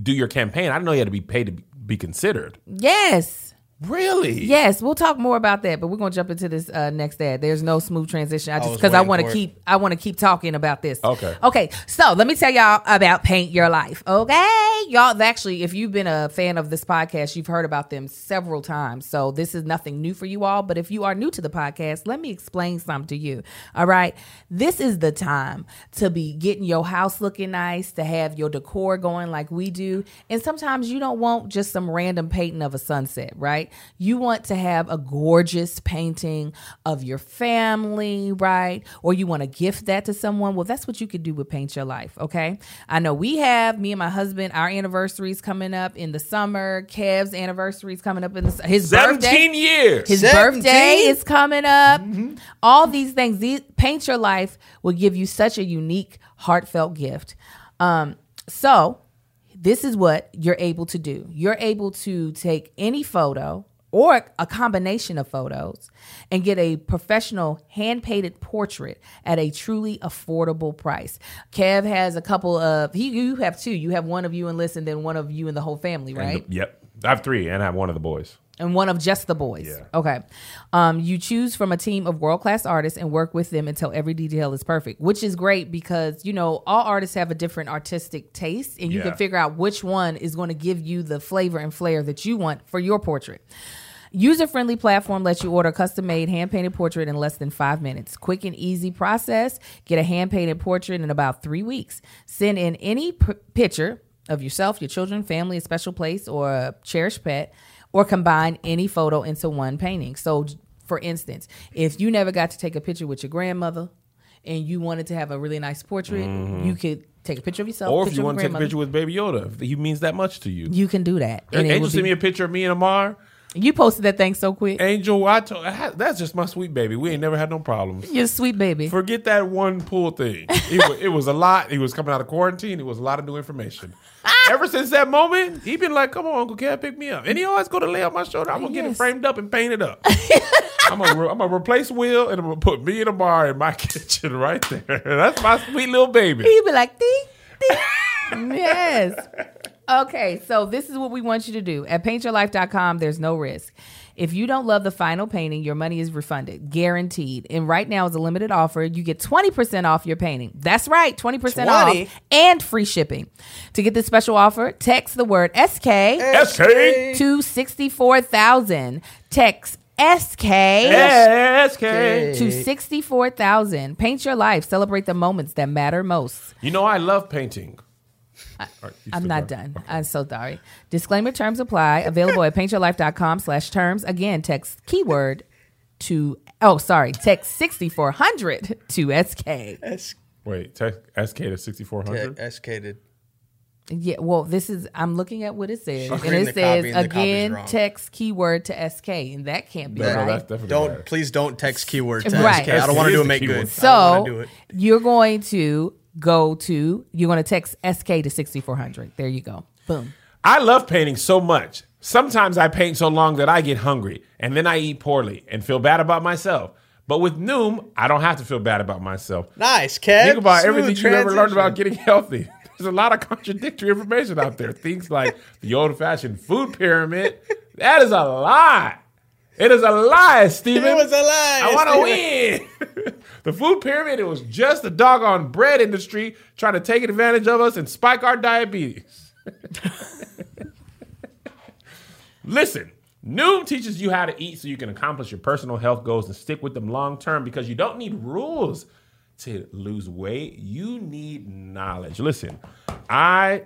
do your campaign. I didn't know you had to be paid to be- be considered. Yes. Really? Yes, we'll talk more about that, but we're gonna jump into this uh, next ad. There's no smooth transition. I just because I waiting want to keep I want to keep talking about this. Okay. Okay. So let me tell y'all about Paint Your Life. Okay, y'all. Actually, if you've been a fan of this podcast, you've heard about them several times. So this is nothing new for you all. But if you are new to the podcast, let me explain something to you. All right, this is the time to be getting your house looking nice, to have your decor going like we do, and sometimes you don't want just some random painting of a sunset, right? You want to have a gorgeous painting of your family, right? Or you want to gift that to someone. Well, that's what you could do with Paint Your Life, okay? I know we have, me and my husband, our anniversaries coming up in the summer. Kev's anniversaries coming up in the his 17 birthday. years. His 17? birthday is coming up. All these things. These, Paint Your Life will give you such a unique, heartfelt gift. Um, so, this is what you're able to do. You're able to take any photo or a combination of photos and get a professional hand painted portrait at a truly affordable price. Kev has a couple of he you have two. You have one of you and listen, then one of you and the whole family, right? Yep. I have three, and I have one of the boys. And one of just the boys. Yeah. Okay. Um, you choose from a team of world class artists and work with them until every detail is perfect, which is great because you know all artists have a different artistic taste, and you Yeah. can figure out which one is going to give you the flavor and flair that you want for your portrait. User friendly platform lets you order custom made hand painted portrait in less than five minutes. Quick and easy process. Get a hand painted portrait in about three weeks. Send in any p- picture of yourself, your children, family, a special place, or a cherished pet, or combine any photo into one painting. So, for instance, if you never got to take a picture with your grandmother and you wanted to have a really nice portrait, mm-hmm. you could take a picture of yourself. Or if you want to take a picture with Baby Yoda, if he means that much to you. you can do that. And would sent be- me a picture of me and Amar. You posted that thing so quick. Angel, I told, that's just my sweet baby. We ain't never had no problems. You're sweet baby. Forget that one pool thing. It was, it was a lot. He was coming out of quarantine. It was a lot of new information. Ah! Ever since that moment, he been like, "Come on, Uncle Cat, pick me up." And he always go to lay on my shoulder. I'm gonna get it framed up and painted up. (laughs) I'm gonna, re- I'm gonna replace Will and I'm gonna put me in a bar in my (laughs) kitchen right there. That's my sweet little baby. He'd be like, ding, ding. (laughs) yes. Okay, so this is what we want you to do. At paintyourlife.com, there's no risk. If you don't love the final painting, your money is refunded, guaranteed. And right now is a limited offer. You get 20% off your painting. That's right, 20% 20? off and free shipping. To get this special offer, text the word SK SK. to 64,000. Text SK SK. to 64,000. Paint your life. Celebrate the moments that matter most. You know I love painting. All right, you I'm not go. done. I'm so sorry. Disclaimer terms apply. Available at paintyourlife.com slash terms. Again, text keyword to, oh, sorry, text 6400 to SK. S- Wait, text SK to 6400. SK to. Yeah, well, this is, I'm looking at what it says. And it says, and again, text keyword to SK. And that can't be No, no, right. that's definitely Don't bad. please don't text keyword to Right. SK. I don't want to do a make keyword. good. I don't So do it. you're going to go to, you're going to text SK to 6400. There you go. Boom. I love painting so much. Sometimes I paint so long that I get hungry and then I eat poorly and feel bad about myself. But with Noom, I don't have to feel bad about myself. Nice, Kev. Think about Smooth everything you ever learned about getting healthy. (laughs) There's a lot of contradictory information out there. Things like the old fashioned food pyramid. That is a lie. It is a lie, Steven. It was a lie. I want to win. (laughs) the food pyramid, it was just the doggone bread industry trying to take advantage of us and spike our diabetes. (laughs) Listen, Noom teaches you how to eat so you can accomplish your personal health goals and stick with them long term because you don't need rules to lose weight. You need knowledge. Listen, I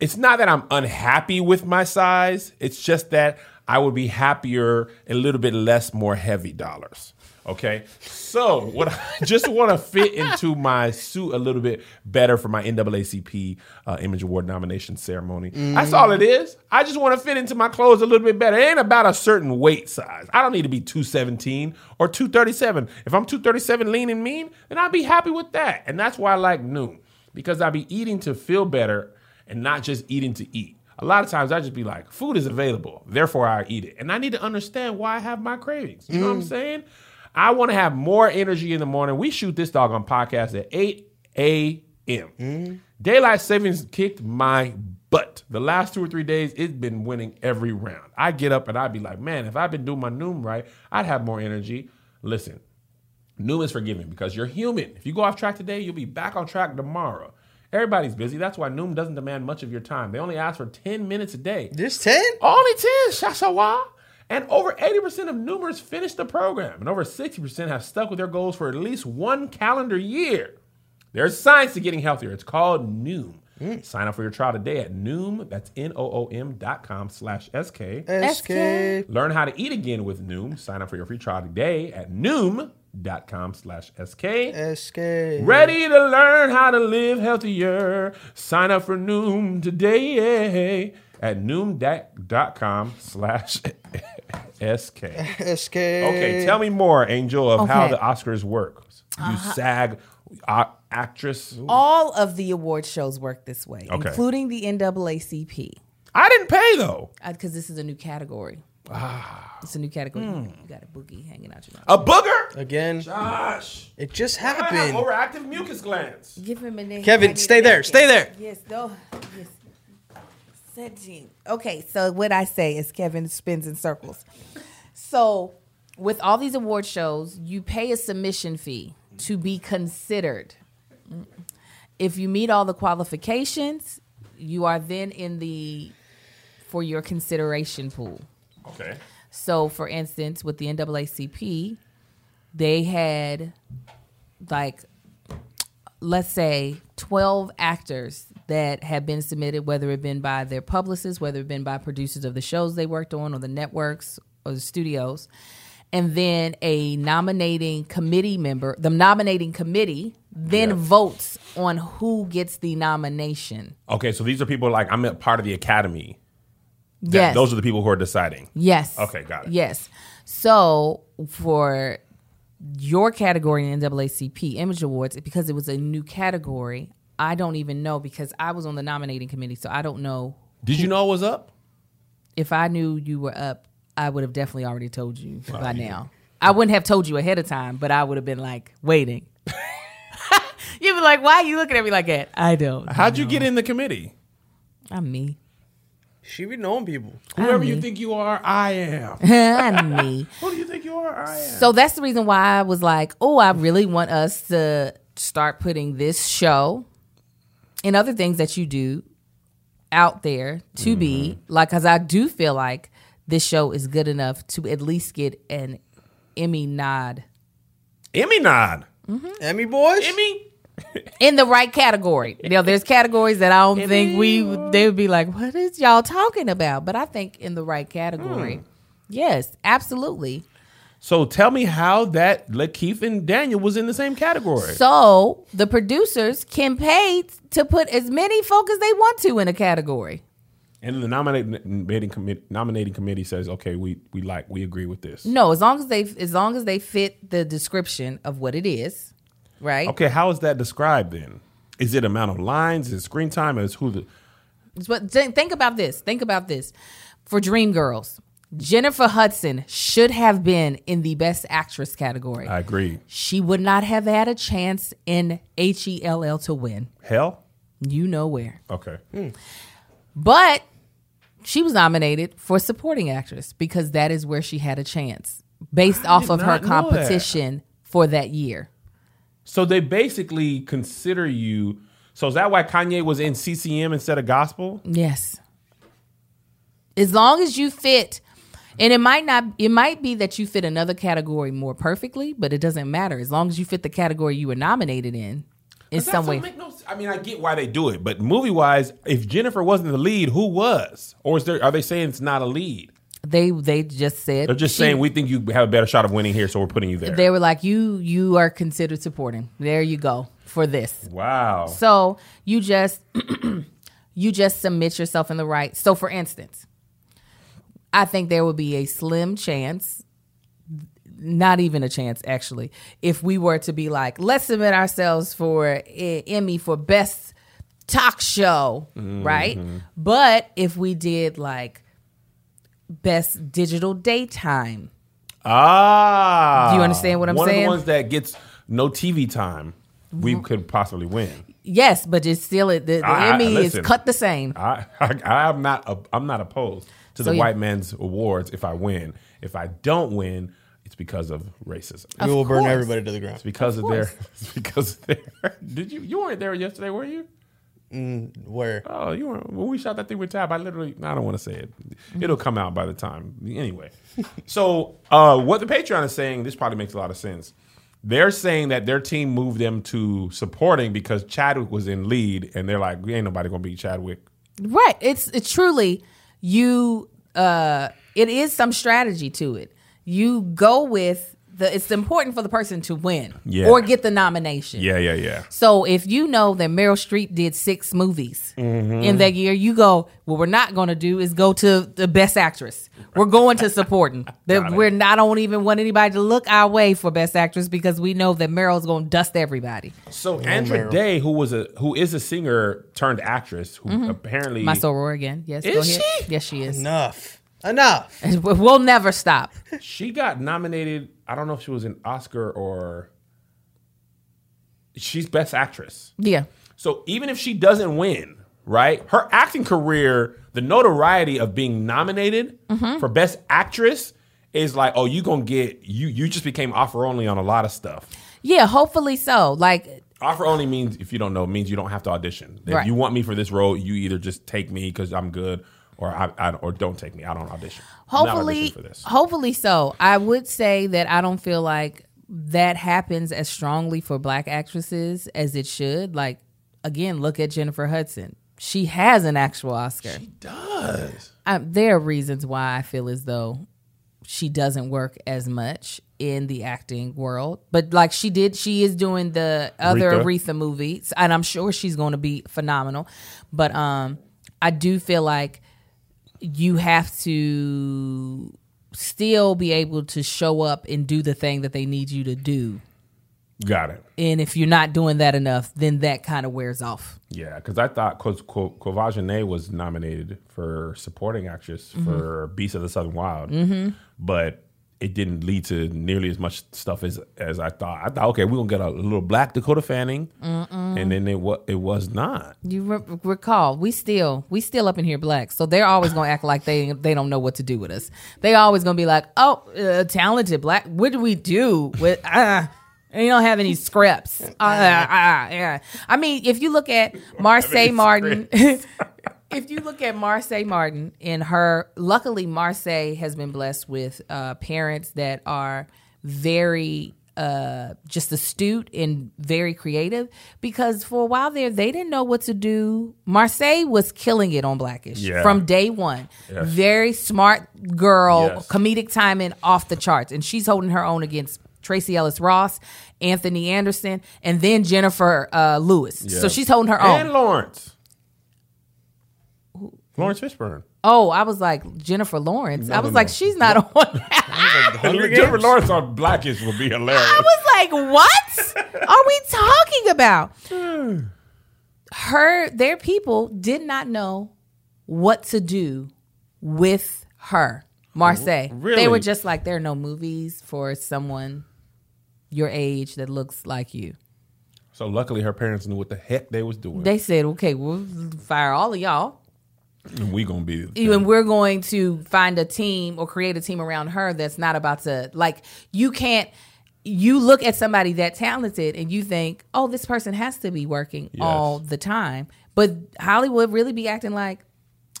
it's not that I'm unhappy with my size. It's just that I would be happier a little bit less, more heavy dollars. Okay. So what I (laughs) just want to fit into my suit a little bit better for my NAACP uh, Image Award nomination ceremony. That's all it is. I just want to fit into my clothes a little bit better. It ain't about a certain weight size. I don't need to be 217 or 237. If I'm 237 lean and mean, then I'll be happy with that. And that's why I like Noom because I be eating to feel better and not just eating to eat. A lot of times I just be like, food is available, therefore I eat it. And I need to understand why I have my cravings. You know what I'm mm. saying? I want to have more energy in the morning. We shoot this dog on podcast at 8 a.m. Mm. Daylight savings kicked my butt. the last two or three days, it's been winning every round. I get up and I'd be like, man, if I'd been doing my Noom right, I'd have more energy. Listen, Noom is forgiving because you're human. If you go off track today, you'll be back on track tomorrow. Everybody's busy. That's why Noom doesn't demand much of your time. They only ask for 10 minutes a day. Just 10? Only 10, Shashawa. And over 80% of Noomers finish the program, and over 60% have stuck with their goals for at least one calendar year. There's science to getting healthier. It's called Noom. Mm. Sign up for your trial today at Noom. That's N-O-O-M dot com slash S-K. SK. Learn how to eat again with Noom. Sign up for your free trial today at Noom.com slash SK. SK. Ready to learn how to live healthier? Sign up for Noom today at Noom.com slash SK. SK. Okay, tell me more, Angel, of how the Oscars work. You SAG uh, actress. All of the award shows work this way, Okay. including the NAACP, I didn't pay though. because this is a new category. Ah. It's a new category. Hmm. You got a boogie hanging out your mouth. A booger? Again, Gosh. it just I have happened. overactive mucus glands. Give him a name. Kevin, stay there, stay there. Yes, no. Yes. Setting. Okay, so what I say is Kevin spins in circles. So, with all these award shows, you pay a submission fee to be considered. If you meet all the qualifications, you are then in the for your consideration pool. Okay. So, for instance, with the NAACP, they had like, let's say, 12 actors that had been submitted, whether it been by their publicists, whether it been by producers of the shows they worked on, or the networks, or the studios. And then a nominating committee member, the nominating committee, then Yeah. votes on who gets the nomination. Okay, so these are people like I'm a part of the academy. That- Yes. Those are the people who are deciding. Yes. Okay, got it. Yes. So for your category in NAACP Image Awards, because it was a new category, I don't even know because I was on the nominating committee, so I don't know Did you know I was up? if I knew you were up. I would have definitely already told you by now. I wouldn't have told you ahead of time, but I would have been like waiting. (laughs) You'd be like, "Why are you looking at me like that?" I don't. How'd you get in the committee? I'm me. She be knowing people. Whoever you think you are, I am. (laughs) I'm me. Who do you think you are? I am. So that's the reason why I was like, oh, I really want us to start putting this show and other things that you do out there to be mm-hmm. like, because I do feel like this show is good enough to at least get an Emmy nod Emmy nod. Mm-hmm. Emmy boys? Emmy. In the right category. You know, there's categories that I don't think we they would be like, what is y'all talking about? But I think in the right category, hmm. yes, absolutely. So tell me how that Lakeith and Daniel was in the same category. So the producers can pay to put as many folk as they want to in a category. and the nominating committee, nominating committee says, okay, we we like we agree with this. No, as long as they as long as they fit the description of what it is, right? Okay, how is that described then? Is it amount of lines? Is it screen time? Is who the But think about this. Think about this. For Dreamgirls, Jennifer Hudson should have been in the Best Actress category. I agree. she would not have had a chance in H E L L to win. Hell? You know where. Okay. Hmm. But she was nominated for supporting actress because that is where she had a chance based I off of her not know that. competition for that year. So they basically consider you. So is that why Kanye was in CCM instead of gospel? Yes. As long as you fit and it might not it might be that you fit another category more perfectly, but it doesn't matter. As long as you fit the category you were nominated in in That some way. make no I mean, I get why they do it, but movie wise, if Jennifer wasn't the lead, who was? Or is there? Are they saying it's not a lead? They they just said They're just she- saying we think you have a better shot of winning here, so we're putting you there. they were like you you are considered supporting. There you go for this. wow. So you just (clears throat) you just submit yourself in the right. So for instance, I think there would be a slim chance, not even a chance actually, if we were to be like, let's submit ourselves for a Emmy for best talk show, mm-hmm. right? But if we did like best digital daytime, Ah, Do you understand what I'm one saying? of the ones that gets no TV time, we could possibly win. Yes, but it's still the, the I- I- Emmy listen. is cut the same. I, (laughs) I I'm not a, I'm not opposed to So the you- white man's awards if I win. If I don't win, it's because of racism. we will burn everybody to the ground. It's because of, Of their. (laughs) It's because of their. (laughs) Did you you weren't there yesterday, were you? Where? Oh, you were when we shot that thing with Tab. I literally, I don't want to say it. It'll come out by the time. Anyway, (laughs) so uh, what the Patreon is saying, this probably makes a lot of sense. They're saying that their team moved them to supporting because Chadwick was in lead, and they're like, ain't nobody gonna beat Chadwick. Right. It's it's truly you uh it is some strategy to it. You go with the it's important for the person to win Yeah. or get the nomination. Yeah, yeah, yeah. So if you know that Meryl Streep did six movies Mm-hmm. in that year, you go, what we're not going to do is go to the best actress. We're going to supporting. (laughs) that we're not. I don't even want anybody to look our way for best actress because we know that Meryl's going to dust everybody. So Andra Meryl. Day, who was a who is a singer turned actress, who apparently Mm-hmm. My soror again. Yes. Is go ahead. she? Yes, she is. Enough. Enough. (laughs) We'll never stop. she got nominated. I don't know if she was an Oscar or she's best actress. Yeah. So even if she doesn't win, right? Her acting career, the notoriety of being nominated Mm-hmm. for best actress is like, oh, you gonna get you you just became offer only on a lot of stuff. Yeah, hopefully so. Like, Offer only means if you don't know, means you don't have to audition. If Right. you want me for this role, you either just take me because I'm good, or I, I or don't take me. I don't audition. I'm not hopefully, for this. hopefully so. I would say that I don't feel like that happens as strongly for black actresses as it should. Like, again, look at Jennifer Hudson. She has an actual Oscar. She does I, there are reasons why I feel as though she doesn't work as much in the acting world. But like she did, she is doing the other Aretha. Aretha movies, and I'm sure she's going to be phenomenal. But um, I do feel like you have to still be able to show up and do the thing that they need you to do. got it? And if you're not doing that enough, then that kind of wears off. Yeah, because I thought Qu- Quvenzhané was nominated for supporting actress Mm-hmm. for Beast of the Southern Wild, but it didn't lead to nearly as much stuff as as I thought. I thought, okay, we're gonna get a little Black Dakota Fanning, and then it was it was not. You re- recall, we still we still up in here black, so they're always gonna act like they they don't know what to do with us. They always gonna be like, "Oh, uh, talented black. What do we do with?" (laughs) Uh, and you don't have any scripts. Uh, uh, yeah. I mean, if you look at Marsai Martin, (laughs) if you look at Marsai Martin and her, luckily Marsai has been blessed with uh, parents that are very uh, just astute and very creative. Because for a while there, they didn't know what to do. Marsai was killing it on Blackish Yeah. from day one. Yes. Very smart girl, Yes. comedic timing off the charts, and she's holding her own against. Tracee Ellis Ross, Anthony Anderson, and then Jennifer uh, Lewis. So she's holding her own. And Laurence, Laurence Fishburne. Oh, I was like Jennifer Lawrence. I was no. like, she's not on. (laughs) I Hunger Jennifer Lawrence on Blackish would be hilarious. I was like, what are we talking about? Her, their people did not know what to do with her, Marsai. They were just like, there are no movies for someone your age that looks like you. So luckily, her parents knew what the heck they was doing. They said, okay, we'll fire all of y'all. And we gonna be and we're going to find a team or create a team around her that's not about to like you can't you look at somebody that talented and you think oh this person has to be working Yes. all the time but hollywood really be acting like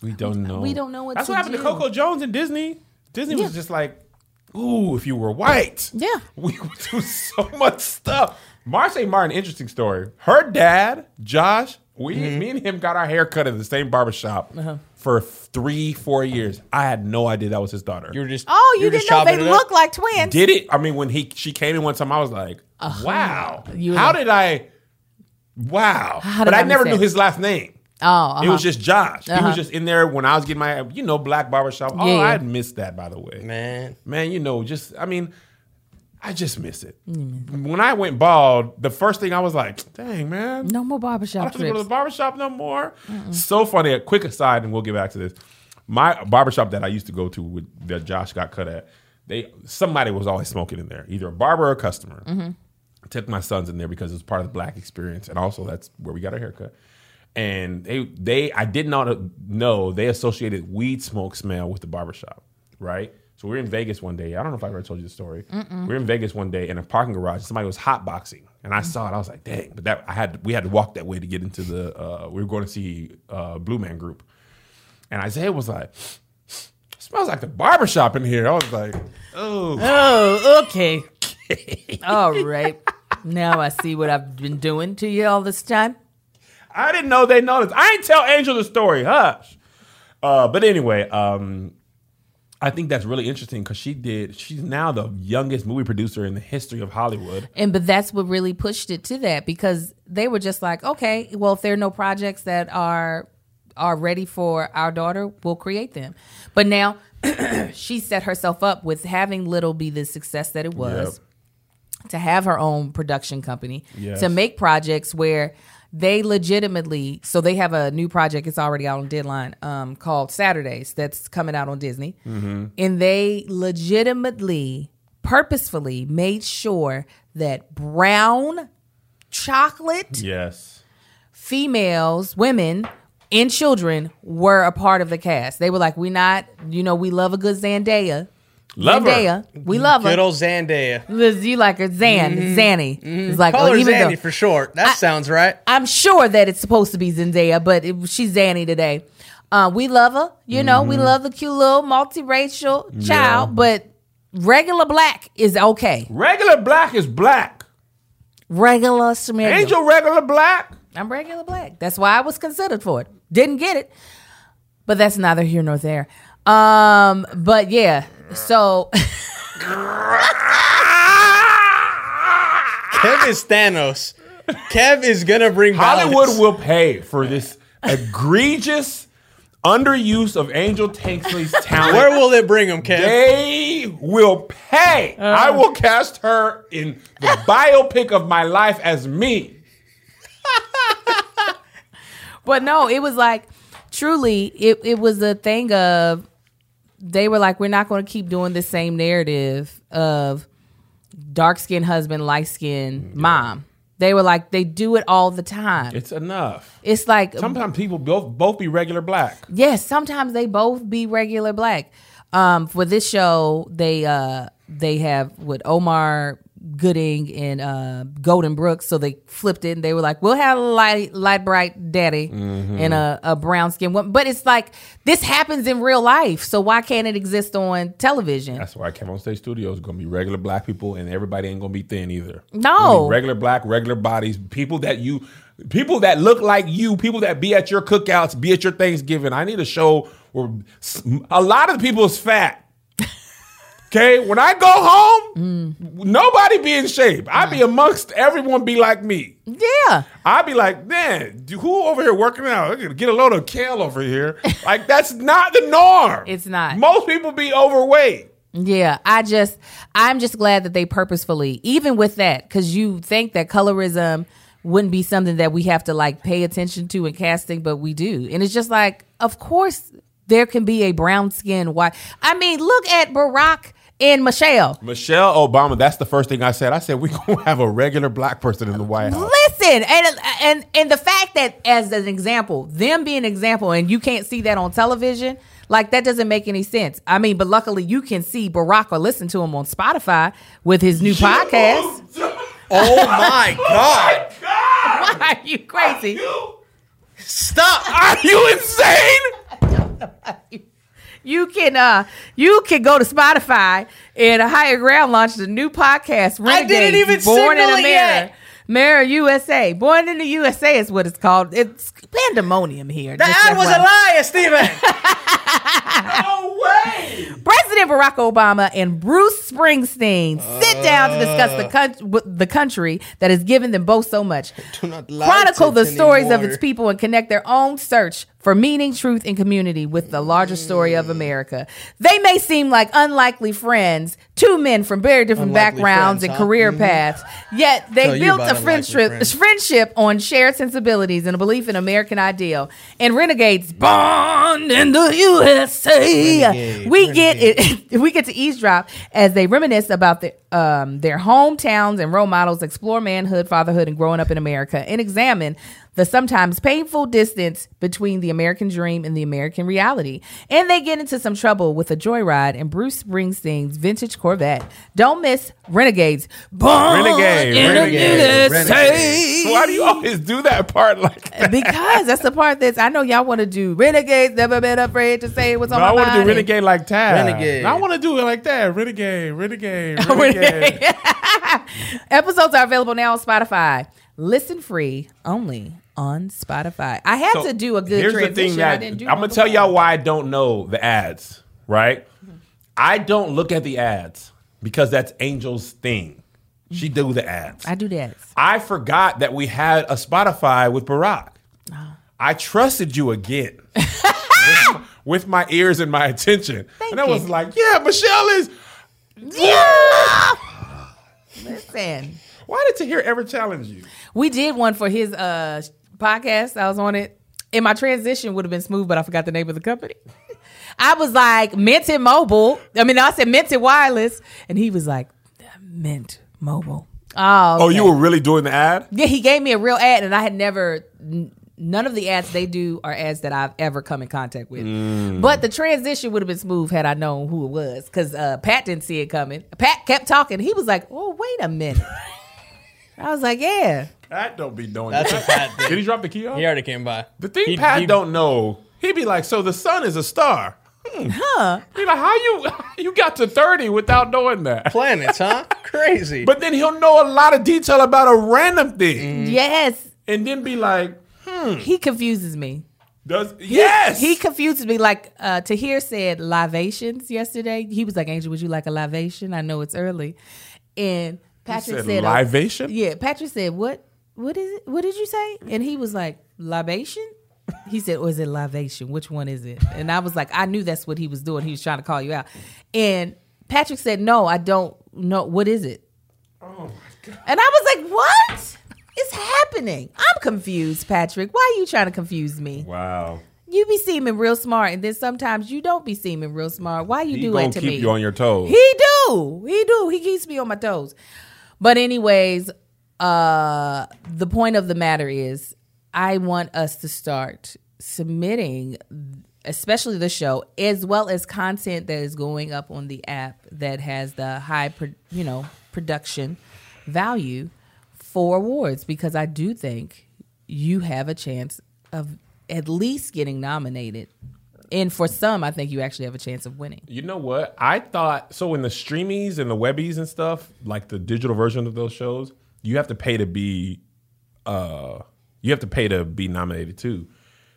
We don't know. We don't know what That's to what happened do. to Coco Jones and Disney. Disney Yeah. was just like, ooh, if you were white. Yeah. (laughs) We would do so much stuff. Marsai Martin, interesting story. Her dad, Josh, we Mm-hmm. me and him got our hair cut at the same barbershop Uh-huh. for three, four years. I had no idea that was his daughter. You were just oh you were didn't know they chopping look like twins did it? I mean, when he she came in one time, I was like, wow. Uh-huh. You How like- did I? Wow. How but I I never knew it? his last name. oh uh-huh. It was just Josh. He Uh-huh. was just in there when I was getting my, you know, black barbershop. Oh, Yeah, yeah. I had missed that, by the way. man. Man, you know, just, I mean, I just miss it. Mm. When I went bald, the first thing I was like, dang, man. no more I barbershop don't have to go to the barbershop no more. So funny. A quick aside, and we'll get back to this. My barbershop that I used to go to with that Josh got cut at, they somebody was always smoking in there, either a barber or a customer. Mm-hmm. took my sons in there because it was part of the black experience, and also that's where we got our haircut. And they they I did not know they associated weed smoke smell with the barbershop, right? So we are in Vegas one day. I don't know if I ever told you the story. We are in Vegas one day in a parking garage. Somebody was hotboxing, and I saw it. I was like, "Dang!" But that I had we had to walk that way to get into the. Uh, we were going to see uh, Blue Man Group, and Isaiah was like, "Smells like the barbershop in here." I was like, "Oh, Oh, okay. (laughs) all right. Now I see what I've been doing to you all this time. I didn't know they noticed. I ain't tell Angel the story. Hush. Uh, but anyway, um, I think that's really interesting because she did. She's now the youngest movie producer in the history of Hollywood. And but that's what really pushed it to that because they were just like, okay, well, if there are no projects that are are ready for our daughter, we'll create them. But now (clears throat) she set herself up with having Little be the success that it was, to have her own production company, Yes. to make projects where they legitimately so they have a new project it's already out on deadline um, called saturdays that's coming out on disney. And they legitimately purposefully made sure that brown chocolate Yes. females women and children were a part of the cast. They were like we not you know we love a good zendaya Love her. zendaya we love Good her old Zandaya. you like her Zan, Zanny. It's like Call oh, her even though- for short. That sounds right. I'm sure that it's supposed to be Zendaya, but it, she's Zanny today. Uh, we love her, you know. We love the cute little multiracial child, Yeah. but regular black is okay. Regular black is black. Regular smegma. Angel regular black. I'm regular black. That's why I was considered for it. Didn't get it, but that's neither here nor there. Um, but yeah, so Kev is Thanos. Kev is gonna bring Hollywood balance. will pay for this egregious underuse of Angel Tanksley's (laughs) talent. Where will it bring him, Kev? They will pay. I uh. will cast her in the (laughs) biopic of my life as me. But no, it was like truly, it, it was a thing of they were like, we're not going to keep doing the same narrative of dark skinned husband, light skinned mom. They were like, they do it all the time. It's enough. It's like, Sometimes people both both be regular black. yes, sometimes they both be regular black. Um, for this show, they uh they have with Omar Gooding and uh Golden Brooks, so they flipped it and they were like, We'll have a light light bright daddy and a, a brown skin woman. But it's like this happens in real life, so why can't it exist on television? That's why KevOnStage Studios is gonna be regular black people, and everybody ain't gonna be thin either. No. Regular black, regular bodies, people that you, people that look like you, people that be at your cookouts, be at your Thanksgiving. I need a show where a lot of the people is fat. Okay, when I go home, mm. nobody be in shape. I be amongst everyone, be like me. Yeah. I'd be like, man, who over here working out? Get a load of kale over here. (laughs) Like that's not the norm. It's not. Most people be overweight. Yeah, I just I'm just glad that they purposefully, even with that, because you think that colorism wouldn't be something that we have to like pay attention to in casting, but we do. And it's just like, of course there can be a brown skin white. I mean, look at Barack and Michelle. Michelle Obama, that's the first thing I said. I said we (laughs) gonna have a regular black person in the White House. Listen, and and and the fact that as an example, them being an example, and you can't see that on television, like that doesn't make any sense. I mean, but luckily you can see Barack or listen to him on Spotify with his new podcast. (laughs) Oh my (laughs) god! Why are you crazy? you Stop! Are you insane? You can uh you can go to Spotify and Higher Ground launched a new podcast. I didn't even Born in America. yet. Mirror USA. Born in the USA is what it's called. It's pandemonium here. The ad was a liar, Stephen. (laughs) No way. President Barack Obama and Bruce Springsteen sit down to discuss the country, the country that has given them both so much. Do not lie Chronicle the stories of its people and connect their own search for meaning, truth, and community with the larger story of America. They may seem like unlikely friends, two men from very different Unlikely backgrounds friends, and huh? career paths, yet they built a friendship, friends. friendship on shared sensibilities and a belief in American ideal. And Renegades born in the USA. Renegade, we get it. (laughs) we get to eavesdrop as they reminisce about the, um, their hometowns and role models, explore manhood, fatherhood, and growing up in America, and examine the sometimes painful distance between the American dream and the American reality. And they get into some trouble with a joyride in Bruce Springsteen's vintage Corvette. Don't miss Renegades. Born Renegade, in the Renegade, USA. Why do you always do that part like that? (laughs) Because that's the part that's I know y'all want to do. Renegades never been afraid to say what's on No, I my want to do renegade like Tad. Renegade. I want to do it like that. Renegade, renegade, (laughs) oh, renegade. (laughs) Episodes are available now on Spotify. Listen free only on Spotify. I had So, to do a good Here's transition. the thing I that do I'm gonna tell y'all why I don't know the ads. Right? I don't look at the ads because that's Angel's thing. She do the ads. I do that. I forgot that we had a Spotify with Barack. Oh. I trusted you again with, (laughs) my, with my ears and my attention. Thank and I was you. like, yeah, Michelle is. Yeah. Listen, Why did Tahir ever challenge you? we did one for his uh podcast. I was on it. And my transition would have been smooth, but I forgot the name of the company. (laughs) I was like Minted Mobile. I mean, I said Minted Wireless, and he was like Mint Mobile. Oh, Oh, you were really doing the ad? Yeah, he gave me a real ad, and I had never. None of the ads they do are ads that I've ever come in contact with. Mm. But the transition would have been smooth had I known who it was, because uh, Pat didn't see it coming. Pat kept talking. He was like, "Oh, wait a minute." (laughs) I was like, "Yeah." Pat don't be doing That's that. what Pat did. Did he drop the key off? He already came by. The thing He- Pat he- don't know, he'd be like, so the sun is a star. Hmm. Huh? Be like, how you (laughs) you got to 30 without knowing that? planets, huh? (laughs) Crazy. But then he'll know a lot of detail about a random thing. Yes. And then be like, hmm. He confuses me. does yes. He confuses me. Like uh, Tahir said, libations yesterday. He was like, "Angel, would you like a libation?" I know it's early, and Patrick said said, uh, libation? Yeah, Patrick said, "What? What is it? What did you say?" And he was like, "Libation." He said, "Or is it libation? Which one is it?" And I was like, I knew that's what he was doing. He was trying to call you out. And Patrick said, "No, I don't know. What is it?" oh my God. And I was like, "What is happening?" I'm confused, Patrick. Why are you trying to confuse me? Wow. You be seeming real smart, and then sometimes you don't be seeming real smart. Why you He do that to keep me? you on your toes. He do. He do. He keeps me on my toes. But anyways, uh the point of the matter is I want us to start submitting especially the show as well as content that is going up on the app that has the high pro- you know production value for awards because I do think you have a chance of at least getting nominated. And for some, I think you actually have a chance of winning. You know what? I thought so in the Streamys and the Webbys and stuff, like the digital version of those shows, you have to pay to be uh you have to pay to be nominated too.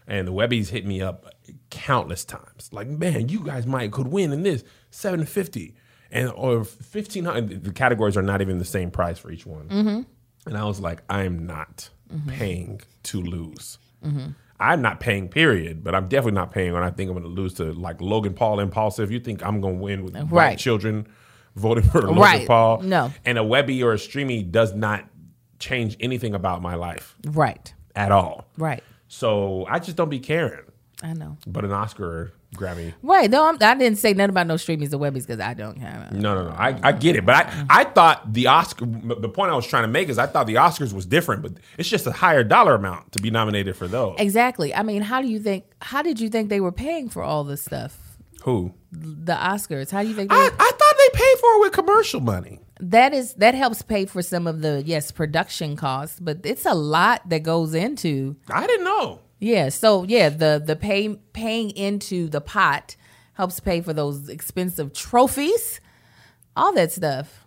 And the Webbys hit me up countless times. Like, man, you guys might could win in this 750 and or 1500 the categories are not even the same price for each one. Mm-hmm. And I was like, I'm not mm-hmm. paying to lose. Mm-hmm. I'm not paying, period, but I'm definitely not paying when I think I'm going to lose to like Logan Paul Impaulsive. You think I'm going to win with Right. children voting for Logan Right. Paul? No. And a Webby or a Streamy does not change anything about my life Right. at all. Right. So I just don't be caring. I know. But an Oscar or Grammy, Right. No, I'm, I didn't say nothing about no Streamys or Webbys because I don't have. no, no, no. I, I get it, but I, mm-hmm. I thought the Oscar. The point I was trying to make is I thought the Oscars was different, but it's just a higher dollar amount to be nominated for those. Exactly. I mean, how do you think? How did you think they were paying for all this stuff? Who? The Oscars. How do you think? They, I, I thought paid for it with commercial money. that is that helps pay for some of the yes production costs, but it's a lot that goes into I didn't know. yeah. So yeah, the the pay paying into the pot helps pay for those expensive trophies, all that stuff.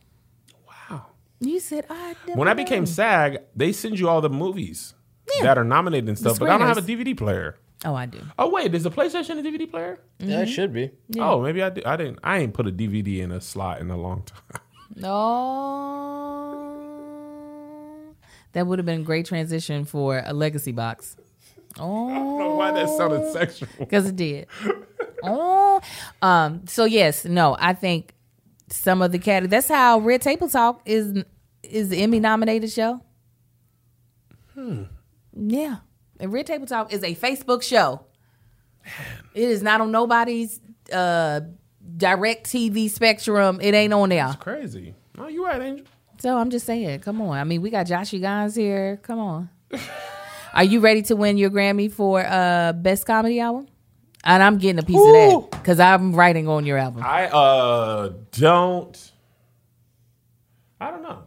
Wow. You said I When I knew." became SAG, they send you all the movies Yeah. that are nominated and stuff, but I don't have a screeners. DVD player. Oh I do. Oh wait, is the PlayStation a DVD player? Yeah, it should be. Oh, maybe I did. I didn't. I ain't put a DVD in a slot in a long time. No. (laughs) That would have been a great transition for a legacy box. Oh. (laughs) I don't know why that sounded sexual. because it did. (laughs) oh, um. So yes, no, I think some of the cat. That's how Red Table Talk is is the Emmy nominated show. Hmm. Yeah, and Red Table Talk is a Facebook show. It is not on nobody's uh DirecTV spectrum. It ain't on there. Crazy. No, you right, Angel. So I'm just saying, come on. I mean, we got Joshy Gons here. Come on. (laughs) Are you ready to win your Grammy for uh best comedy album? And I'm getting a piece of that because I'm writing on your album. I uh don't. I don't know.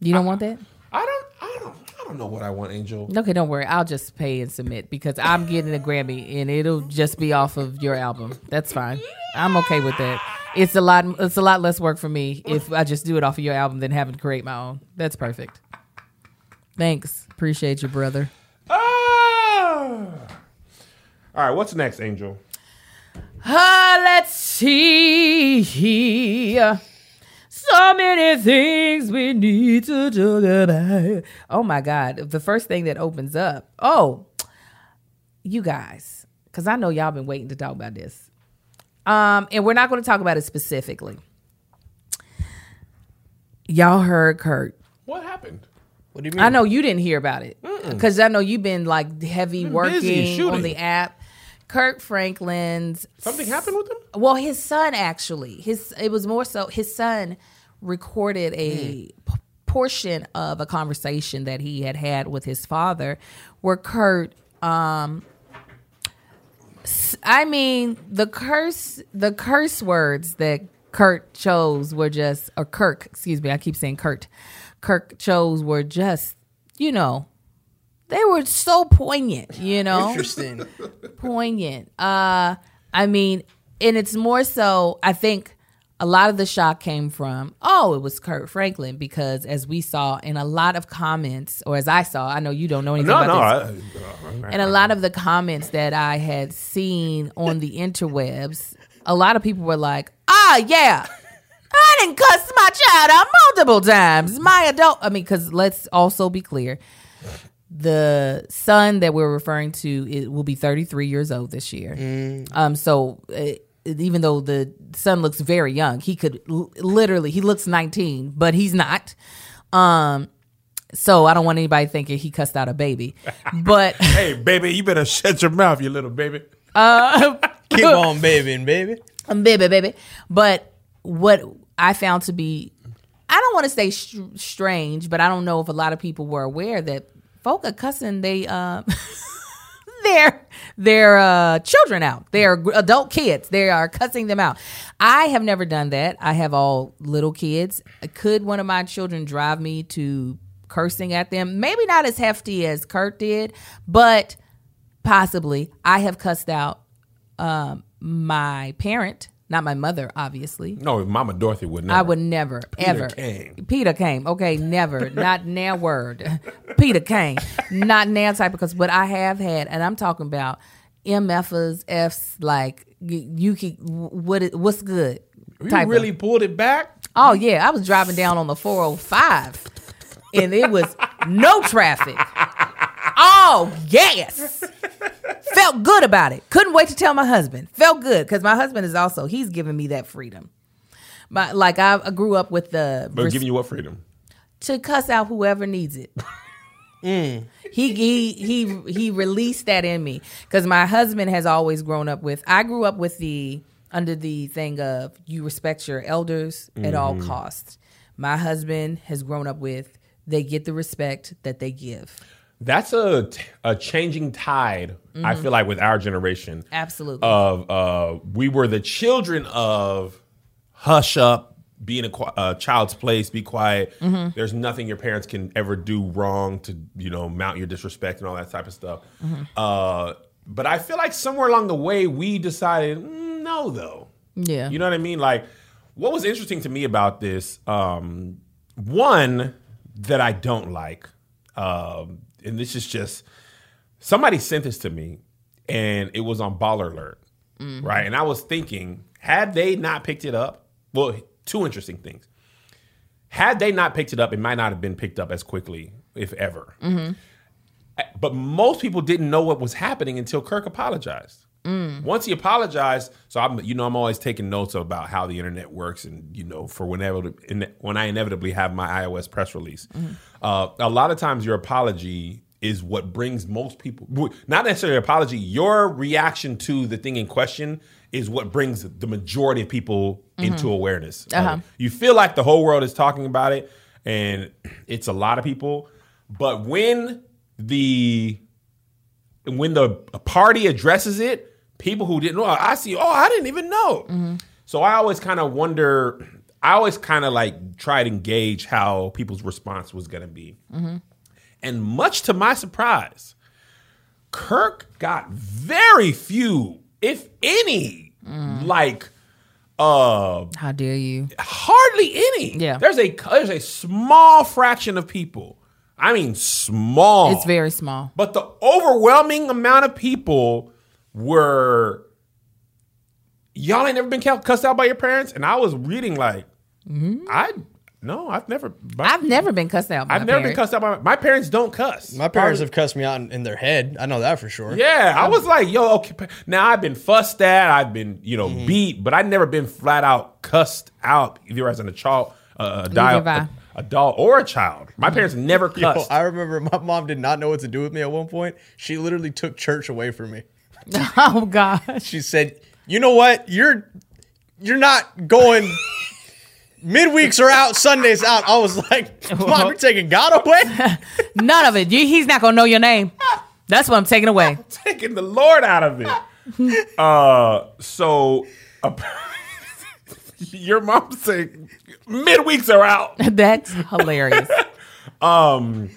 You don't want that? I don't. I don't. I don't know what I want, Angel. Okay, don't worry. I'll just pay and submit because I'm getting a Grammy and it'll just be off of your album. That's fine. I'm okay with that. It's a lot. It's a lot less work for me if I just do it off of your album than having to create my own. That's perfect. Thanks. Appreciate you, brother. Ah! All right. What's next, Angel? Uh, let's see. So many things we need to talk about. Oh my God. The first thing that opens up. Oh, you guys, because I know y'all been waiting to talk about this. Um, and we're not going to talk about it specifically. Y'all heard Kurt. What happened? What do you mean? I know you didn't hear about it because I know you've been like heavy busy working shooting. on the app. Kirk Franklin's Something happened with him? well, his son actually. His it was more so his son recorded a p- portion of a conversation that he had had with his father, where Kurt. Um, I mean, the curse, the curse words that Kurt chose were just, or Kirk, excuse me, I keep saying Kurt. Kirk chose were just, you know, they were so poignant, you know Interesting. poignant. Uh, I mean, and it's more so. I think a lot of the shock came from, oh, it was Kurt Franklin because as we saw in a lot of comments, or as I saw, I know you don't know anything No, about no. this, I, and a lot of the comments that I had seen on the interwebs, a lot of people were like, ah, yeah. I didn't cuss my child out multiple times. My adult, I mean, because let's also be clear the son that we're referring to it will be 33 years old this year. Um, so uh, even though the son looks very young, he could l- literally he looks 19, but he's not. Um, so I don't want anybody thinking he cussed out a baby, (laughs) but hey, baby, you better shut your mouth, you little baby. (laughs) Keep on (laughs) babying, baby. Um, baby, baby. But what I found to be, I don't want to say str- strange, but I don't know if a lot of people were aware that folk are cussing they uh, their their uh, children out, their gr- adult kids. They are cussing them out. I have never done that. I have all little kids. Could one of my children drive me to cursing at them? Maybe not as hefty as Kurt did, but possibly. I have cussed out um, my parent, not my mother, obviously. No, Mama Dorothy would never. I would never, ever. came. Peter came. Okay, never. (laughs) not now word. Peter came. Not now type because what I have had, and I'm talking about MFers, Fs, like you, can what it, what's good. You type of- really pulled it back? Oh yeah, I was driving down on the 405 and it was no traffic. Oh, yes. (laughs) Felt good about it. Couldn't wait to tell my husband. Felt good because my husband is also he's giving me that freedom. But like I, I grew up with the But giving you what freedom? to cuss out whoever needs it. Mm. He he he he released that in me because my husband has always grown up with. I grew up with the under the thing of you respect your elders at all mm-hmm. costs. My husband has grown up with they get the respect that they give. That's a a changing tide. I Mm-hmm. feel like with our generation Absolutely. of uh, we were the children of hush up, be in a uh, child's place, be quiet. Mm-hmm. There's nothing your parents can ever do wrong to you know mount your disrespect and all that type of stuff. Mm-hmm. Uh, but I feel like somewhere along the way we decided mm, no though. yeah. You know what I mean? Like, what was interesting to me about this, um, one that I don't like, um, and this is just somebody sent this to me, and it was on Baller Alert, mm-hmm. right? And I was thinking, had they not picked it up, well, two interesting things. Had they not picked it up, it might not have been picked up as quickly, if ever. Mm-hmm. But most people didn't know what was happening until Kirk apologized. Once he apologized, so I'm you know I'm always taking notes about how the internet works, and you know for whenever when I inevitably have my iOS press release, uh, a lot of times your apology is what brings most people not necessarily apology your reaction to the thing in question is what brings the majority of people into awareness. Uh-huh. you feel like the whole world is talking about it and it's a lot of people but when the when the party addresses it people who didn't know i see oh i didn't even know so i always kind of wonder i always kind of like try to gauge how people's response was going to be and much to my surprise, Kirk got very few, if any, like uh How dare you? hardly any. Yeah. There's a there's a small fraction of people. I mean small. It's very small. But the overwhelming amount of people were y'all ain't never been cussed out by your parents, and I was reading like I no, I've never. My, I've never been cussed out. By I've my never been parents. cussed out by my, my parents. Don't cuss. My parents have cussed me out in, in their head. I know that for sure. Yeah, I was like, yo, okay. Now I've been fussed at, I've been, you know, Mm-hmm. beat, but I've never been flat out cussed out either as an child, uh, a dial, have I. a- adult, or a child. My parents never Yo, cussed. I remember my mom did not know what to do with me at one point. She literally took church away from me. (laughs) Oh God. She said, "You know what? You're you're not going." Midweeks are out, Sundays out. I was like, "Mom, you're taking God away." (laughs) None of it. You, he's not gonna know your name. That's what I'm taking away. (laughs) taking the Lord out of it. uh, so uh, your mom said midweeks are out. (laughs) That's hilarious. (laughs) um,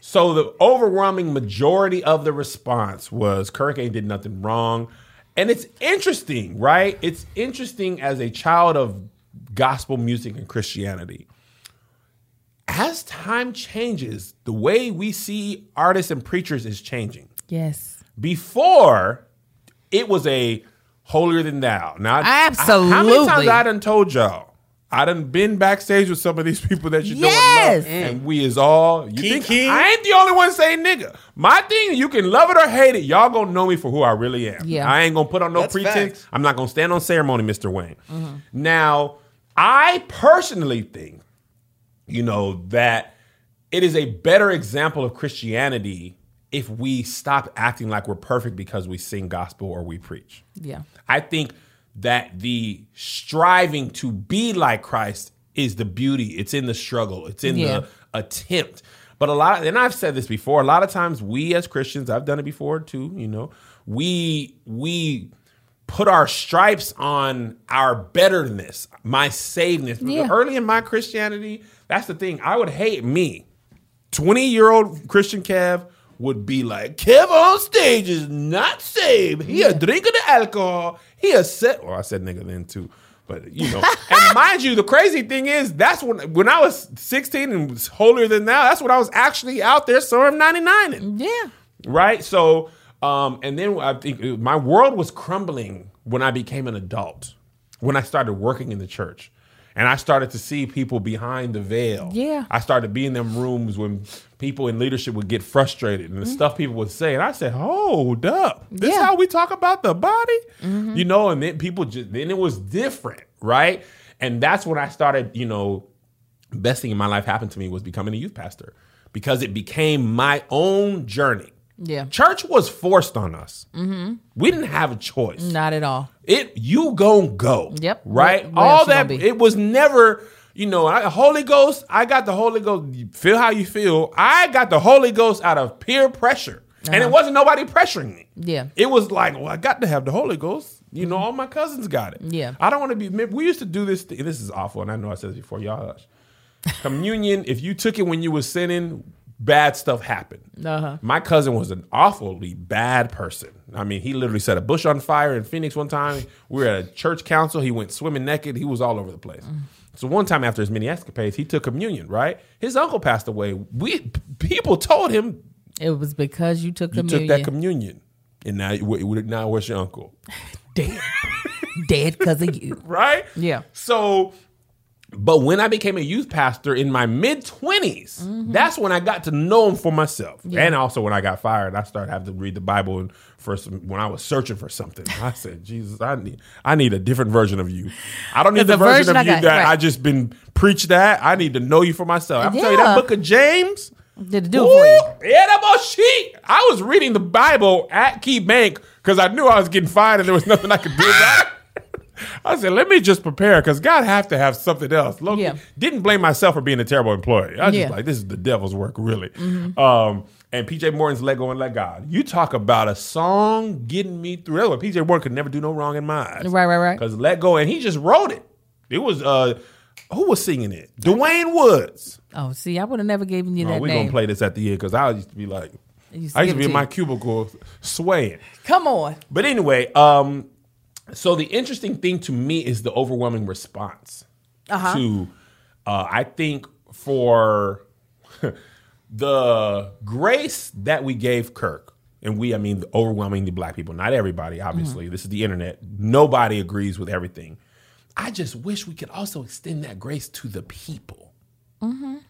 So the overwhelming majority of the response was Kirk ain't did nothing wrong. And it's interesting, right? It's interesting as a child of gospel music and Christianity. As time changes, the way we see artists and preachers is changing. Yes. Before, it was a holier than thou. Now, absolutely. How many times I done told y'all? I done been backstage with some of these people that you Yes. don't know, and mm. we is all. You think Kiki. I ain't the only one saying nigga? My thing, you can love it or hate it. Y'all gonna know me for who I really am. Yeah. I ain't gonna put on no That's pretense. facts. I'm not gonna stand on ceremony, Mr. Wayne. Mm-hmm. Now, I personally think, you know, that it is a better example of Christianity if we stop acting like we're perfect because we sing gospel or we preach. Yeah. I think that the striving to be like Christ is the beauty. It's in the struggle. It's in Yeah. the attempt. But a lot, of, and I've said this before. A lot of times, we as Christians, I've done it before too. You know, we we put our stripes on our betterness, my savedness. Yeah. Early in my Christianity, that's the thing. I would hate me. 20 year old Christian Kev would be like, Kev on stage is not saved. He a drinking the alcohol. He a set. Well, I said nigga then too. But you know, (laughs) and mind you, the crazy thing is that's when when I was 16 and was holier than thou, that's when I was actually out there Storm 99 Yeah. right? So, um, and then I think uh, my world was crumbling when I became an adult, when I started working in the church. And I started to see people behind the veil. Yeah. I started to be in them rooms when people in leadership would get frustrated and the stuff people would say. And I said, Hold up. This Mm-hmm. Yeah. how we talk about the body? You know, and then people just then it was different, right? And that's when I started, you know, best thing in my life happened to me was becoming a youth pastor because it became my own journey. Yeah. Church was forced on us. Mm-hmm. We didn't have a choice. Not at all. It you gon' go. Yep. Right. Where- where All that. It was never. You know, I, Holy Ghost. I got the Holy Ghost. You Feel how you feel. I got the Holy Ghost out of peer pressure, and it wasn't nobody pressuring me. Uh-huh. Yeah. It was like, well, I got to have the Holy Ghost. You know, all my cousins got it. Yeah. I don't want to be. We used to do this. Thing, this is awful, and I know I said this before. Y'all hush. (laughs) Communion. if you took it when you were sinning, bad stuff happened. Uh-huh. My cousin was an awfully bad person. I mean, he literally set a bush on fire in Phoenix one time. We were at a church council. He went swimming naked. He was all over the place. Mm. So one time after his many escapades, he took communion. Right, his uncle passed away. We people told him It was because you took you communion. took that communion, and now now where's your uncle? (laughs) dead. dead because of you. (laughs) Right? Yeah. So But when I became a youth pastor in my mid 20s, Mm-hmm. that's when I got to know him for myself. And also when I got fired, I started having to read the Bible and for some, when I was searching for something. I said, Jesus, I need I need a different version of you. I don't need The version, version of you that right. I just been preached that. I need to know you for myself. I'm telling you, that book of James. Did it do it for you? Ooh, Yeah, that sheet. I was reading the Bible at Key Bank because I knew I was getting fired and there was nothing I could do about it. I said, let me just prepare because God have to have something else. Look, Yeah. didn't blame myself for being a terrible employee. I was Yeah. Mm-hmm. just like, this is the devil's work, really. Um, and PJ Morton's Let Go and Let God. You talk about a song getting me through. That's what PJ Morton could never do no wrong in my eyes. Right, right, right. Because Let Go, and he just wrote it. It was, uh, who was singing it? DeWayne Woods. Oh, see, I would have never given you Oh, that we're to play this at the end because I used to be like, I used to be in my cubicle swaying. Come on. But anyway, um, so the interesting thing to me is the overwhelming response Uh-huh. to, uh, I think for (laughs) the grace that we gave Kirk, and we, I mean, the overwhelmingly black people, not everybody, obviously. This is the internet. Nobody agrees with everything. I just wish we could also extend that grace to the people.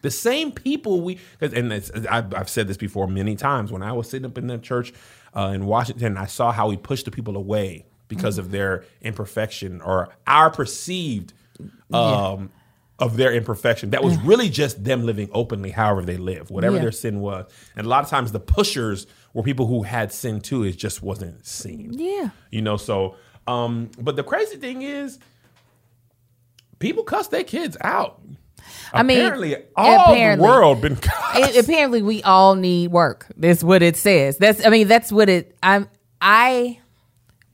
The same people we, and I've, I've said this before many times. When I was sitting up in that church uh, in Washington, I saw how we pushed the people away because of their imperfection or our perceived um, of their imperfection. That was really just them living openly, however they live, whatever Yeah. their sin was. And a lot of times, the pushers were people who had sin too. It just wasn't seen. Yeah. You know, so um, but the crazy thing is people cuss their kids out. I mean, apparently all apparently. the world been (laughs) cussed. Apparently, we all need work. That's what it says. That's. I mean, that's what it. I'm. I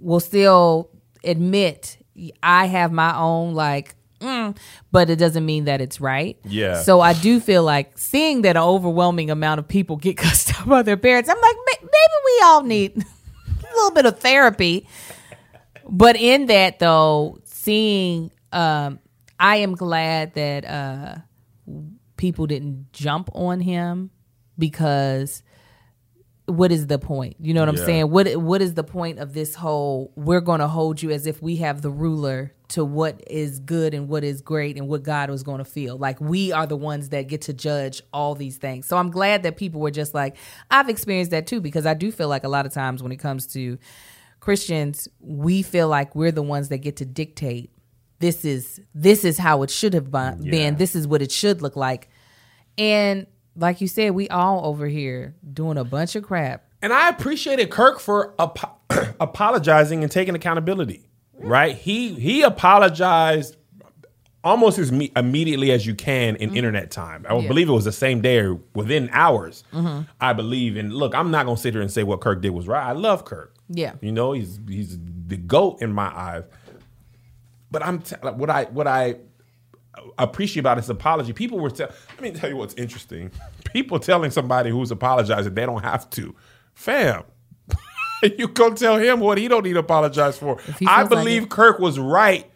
will still admit I have my own like. Mm, but it doesn't mean that it's right. Yeah. So I do feel like seeing that an overwhelming amount of people get (laughs) cussed out by their parents, I'm like, maybe we all need (laughs) a little bit of therapy. But in that though, seeing, um, I am glad that uh, people didn't jump on him because what is the point? You know what I'm Yeah. saying? What what is the point of this whole we're going to hold you as if we have the ruler to what is good and what is great and what God was going to feel. Like we are the ones that get to judge all these things. So I'm glad that people were just like I've experienced that too because I do feel like a lot of times when it comes to Christians, we feel like we're the ones that get to dictate this is this is how it should have been. Yeah. This is what it should look like. And like you said, we all over here doing a bunch of crap. And I appreciated Kirk for apo- (clears throat) apologizing and taking accountability. Right? He he apologized almost as me- immediately as you can in mm-hmm. internet time. I Yeah. believe it was the same day or within hours. Mm-hmm. I believe. And look, I'm not gonna sit here and say what Kirk did was right. I love Kirk. Yeah. You know, he's he's the goat in my eyes. But I'm t- what I what I appreciate about his apology. People were tell. Let me tell you what's interesting. (laughs) People telling somebody who's apologizing they don't have to, fam. (laughs) you go tell him what he don't need to apologize for. I feels like believe. Kirk was right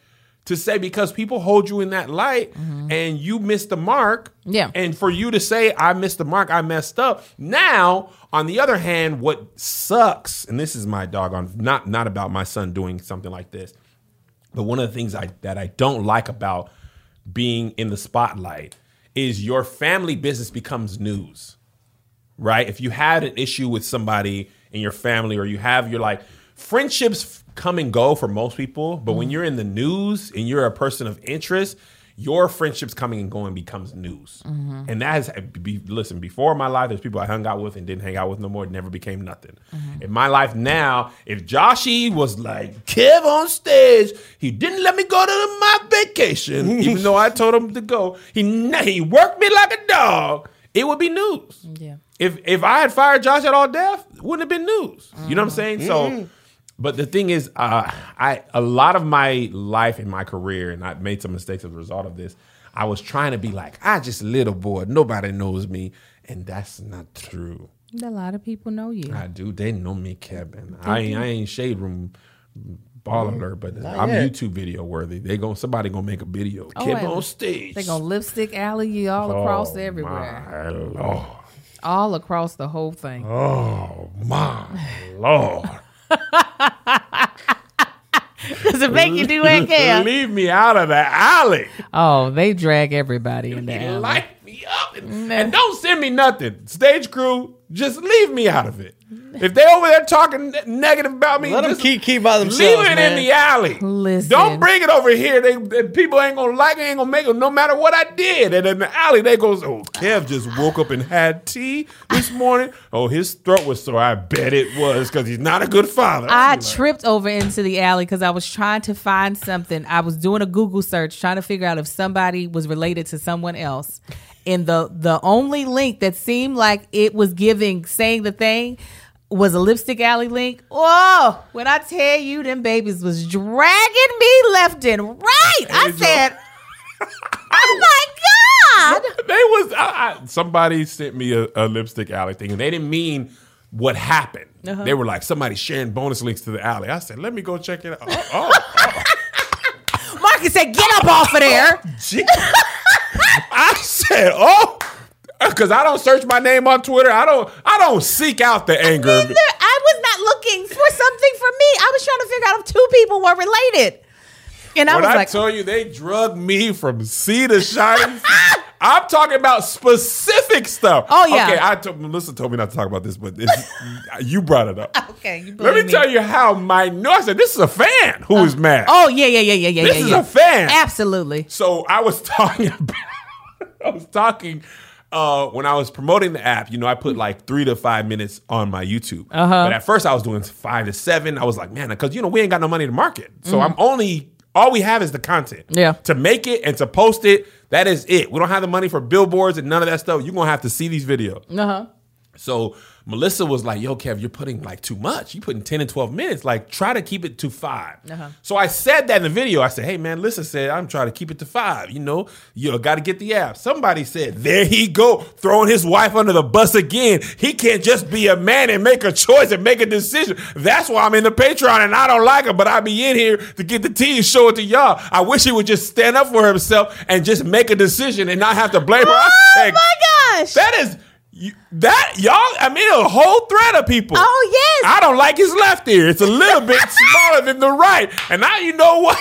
to say because people hold you in that light and you missed the mark. Mm-hmm. Yeah. And for you to say I missed the mark, I messed up. Now, on the other hand, what sucks, and this is my doggone not not about my son doing something like this. But one of the things I, that I don't like about being in the spotlight is your family business becomes news, right? If you had an issue with somebody in your family or you have your like friendships come and go for most people, but when mm-hmm. you're in the news and you're a person of interest, your friendships coming and going becomes news. Mm-hmm. And that has be, listen, before my life, there's people I hung out with and didn't hang out with no more. It never became nothing. Mm-hmm. In my life now, if Joshy was like Kev on stage, he didn't let me go to my vacation, (laughs) even though I told him to go. He he worked me like a dog. It would be news. Yeah. If if I had fired Josh at all death, it wouldn't have been news. You know what I'm saying? So, mm-hmm. But the thing is, uh, I a lot of my life and my career, and I made some mistakes as a result of this. I was trying to be like, I just a little boy, nobody knows me, and that's not true. A lot of people know you. I do. They know me, Kevin. I ain't, I ain't shade room ball alert, but I'm yet. YouTube video worthy. They gonna somebody gonna make a video. Oh, Kevin on stage. They're gonna lipstick alley you all across Oh, everywhere. My Lord. All across the whole thing. Oh my (laughs) Lord. Does it make you do that, (laughs) Cam. Leave me out of the alley. Oh, they drag everybody in You there. light me up and, mm. and don't send me nothing. Stage crew, just leave me out of it. If they over there talking negative about me, Let them just keep keep by themselves. leave it man. in the alley. Listen. Don't bring it over here. They, they- people ain't gonna like it, ain't gonna make it no matter what I did. And in the alley, they goes, Oh, Kev just woke up and had tea this morning. Oh, his throat was sore. I bet it was because he's not a good father. I I'm like, tripped over into the alley because I was trying to find something. I was doing a Google search trying to figure out if somebody was related to someone else. And the the only link that seemed like it was giving saying the thing was a lipstick alley link. Oh, When I tell you them babies was dragging me left and right. I Angel. said, Oh my God. they was I, I, somebody sent me a, a lipstick alley thing, and they didn't mean what happened. Uh-huh. They were like somebody sharing bonus links to the alley. I said, let me go check it out. Oh, oh, (laughs) Marcus said, get up off of there. (laughs) I said, oh, uh, because I don't search my name on Twitter. I don't. I don't seek out the anger. I was not looking for something for me. I was trying to figure out if two people were related. And I When was I like, tell you they drug me from sea to shining, (laughs) I'm talking about specific stuff. Oh, yeah. Okay, I told Melissa told me not to talk about this, but (laughs) you brought it up. okay, you Let me blame tell you how my no. I said this is a fan who is mad. Oh yeah, yeah, yeah, yeah, yeah. this yeah, is yeah. a fan. Absolutely. So I was (laughs) talking about. I was talking uh, when I was promoting the app. You know, I put like three to five minutes on my YouTube. Uh-huh. But at first, I was doing five to seven. I was like, man, because you know we ain't got no money to market, so Mm-hmm. I'm only all we have is the content. Yeah. To make it and to post it, that is it. We don't have the money for billboards and none of that stuff. You're gonna have to see these videos. Uh huh. So Melissa was like, "Yo, Kev, you're putting like too much. You putting ten and twelve minutes. Like, try to keep it to 5 Uh-huh. So I said that in the video. I said, "Hey, man, Melissa said I'm trying to keep it to five. You know, you got to get the app." Somebody said, "There he go, throwing his wife under the bus again. He can't just be a man and make a choice and make a decision. That's why I'm in the Patreon and I don't like him, but I be in here to get the tea and show it to y'all. I wish he would just stand up for himself and just make a decision and not have to blame her." I Oh said, my gosh. that is you, that y'all. I mean, a whole thread of people. Oh, yes. I don't like his left ear. It's a little bit (laughs) smaller than the right. And now you know what?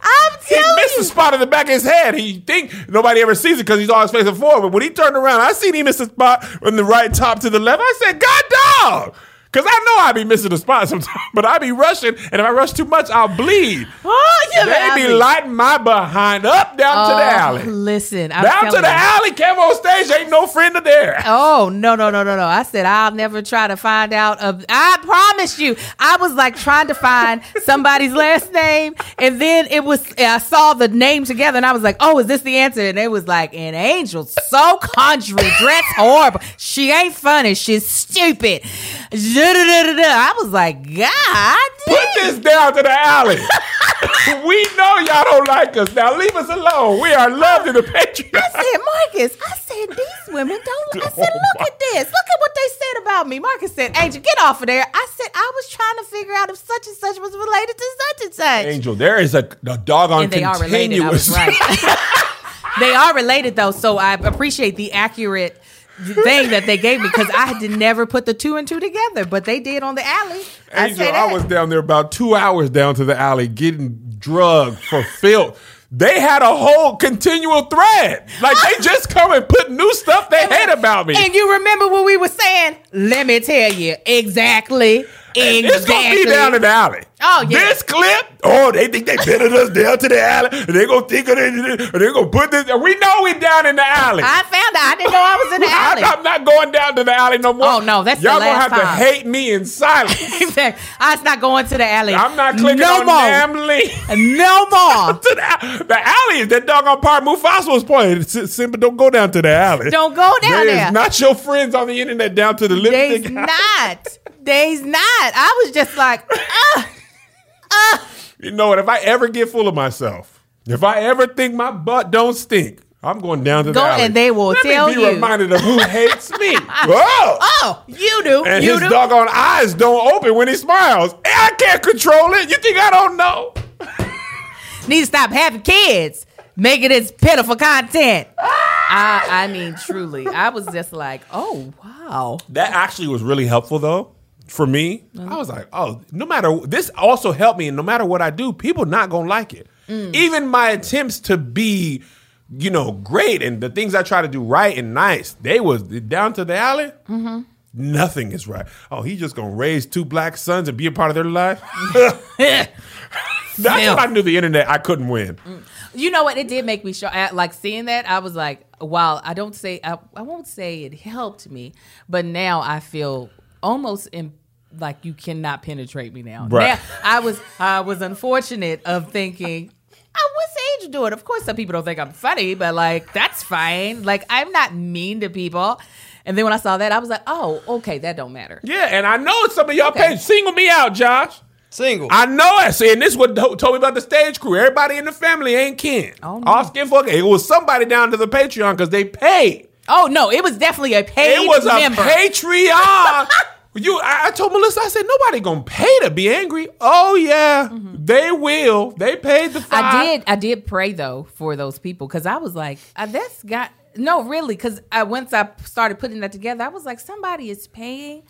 I'm (laughs) telling He telling missed you. a spot in the back of his head. He think nobody ever sees it because he's always facing forward. But when he turned around, I seen he missed a spot from the right top to the left. I said, God dog. Because I know I be missing the spot sometimes, (laughs) but I be rushing, and if I rush too much, I'll bleed. Oh, you They be alley. lighting my behind up down to the Oh, alley. Listen, I'm Down to the you. alley, came on stage, ain't no friend of there. Oh no no no no no! I said I'll never try to find out. Of, I promise you, I was like trying to find (laughs) somebody's last name, and then it was I saw the name together, and I was like, "Oh, is this the answer?" And it was like, "An angel, so country, dress horrible. She ain't funny. She's stupid." Da-da-da-da-da. I was like, "God Put this down to the alley. (laughs) we know y'all don't like us. Now leave us alone. We are loved in the Patreon. I said, Marcus, I said, these women don't. I said, Oh, look at this. Look at what they said about me. Marcus said, Angel, get off of there. I said, I was trying to figure out if such and such was related to such and such. Angel, there is a, a doggone and they are related. I was right. (laughs) they are related, though, so I appreciate the accurate thing that they gave me because I had never put the two and two together, but they did on the alley. I Angel, say I was down there about two hours down to the alley getting drugged for filth. They had a whole continual thread. Like they just come and put new stuff they hate about me. And you remember what we were saying? Let me tell you exactly. It's gonna be down in the alley. Oh, yeah. This clip, oh, they think they better us down to the alley. And they gonna think of it. They're gonna put this. We know we down in the alley. I found out. I didn't know I was in the (laughs) alley. I, am not going down to the alley no more. Oh, no, that's y'all gonna have time. to hate me in silence. (laughs) Exactly. I was not going to the alley. I'm not clicking no on more. damn link. No more. (laughs) to the, the alley is that doggone part Mufasa was playing. Simba, don't go down to the alley. Don't go down They is there. not your friends on the internet down to the They's lipstick. not. They's not. I was just like, ah, ah. You know what? If I ever get full of myself, if I ever think my butt don't stink, I'm going down to Go the alley. and they will Let tell me be you. reminded of who (laughs) hates me. Whoa! Oh, you do. And you his do. doggone eyes don't open when he smiles. And I can't control it. You think I don't know? (laughs) Need to stop having kids. Making this pitiful content. I, I mean, truly, I was just like, oh wow. That actually was really helpful though. For me, uh-huh. I was like, oh, no matter this also helped me, and no matter what I do, people not gonna like it. Mm. Even my attempts to be, you know, great and the things I try to do right and nice, they was down to the alley. Mm-hmm. Nothing is right. Oh, he just gonna raise two black sons and be a part of their life. (laughs) That's when I knew the internet. I couldn't win. Mm. You know what? It did make me. I- Like seeing that, I was like, "Wow!" I don't say I, I won't say it helped me, but now I feel almost in, like you cannot penetrate me now. Right. Now I was I was unfortunate of thinking. Oh, what's Age doing? Of course, some people don't think I'm funny, but like that's fine. Like I'm not mean to people. And then when I saw that, I was like, "Oh, okay, that don't matter." Yeah, and I know some of y'all Okay. page single me out, Josh. Single. I know I see, and this is what to- told me about the stage crew. Everybody in the family ain't kin. Oh, no. All skin folk. It was somebody down to the Patreon because they paid. Oh no, it was definitely a paid It was a member. Patreon. (laughs) you, I, I told Melissa, I said nobody gonna pay to be angry. Oh yeah, they will. They paid the. Five. Mm-hmm. I did. I did pray though for those people because I was like, uh, "That's got no, really." Because I, once I started putting that together, I was like, somebody is paying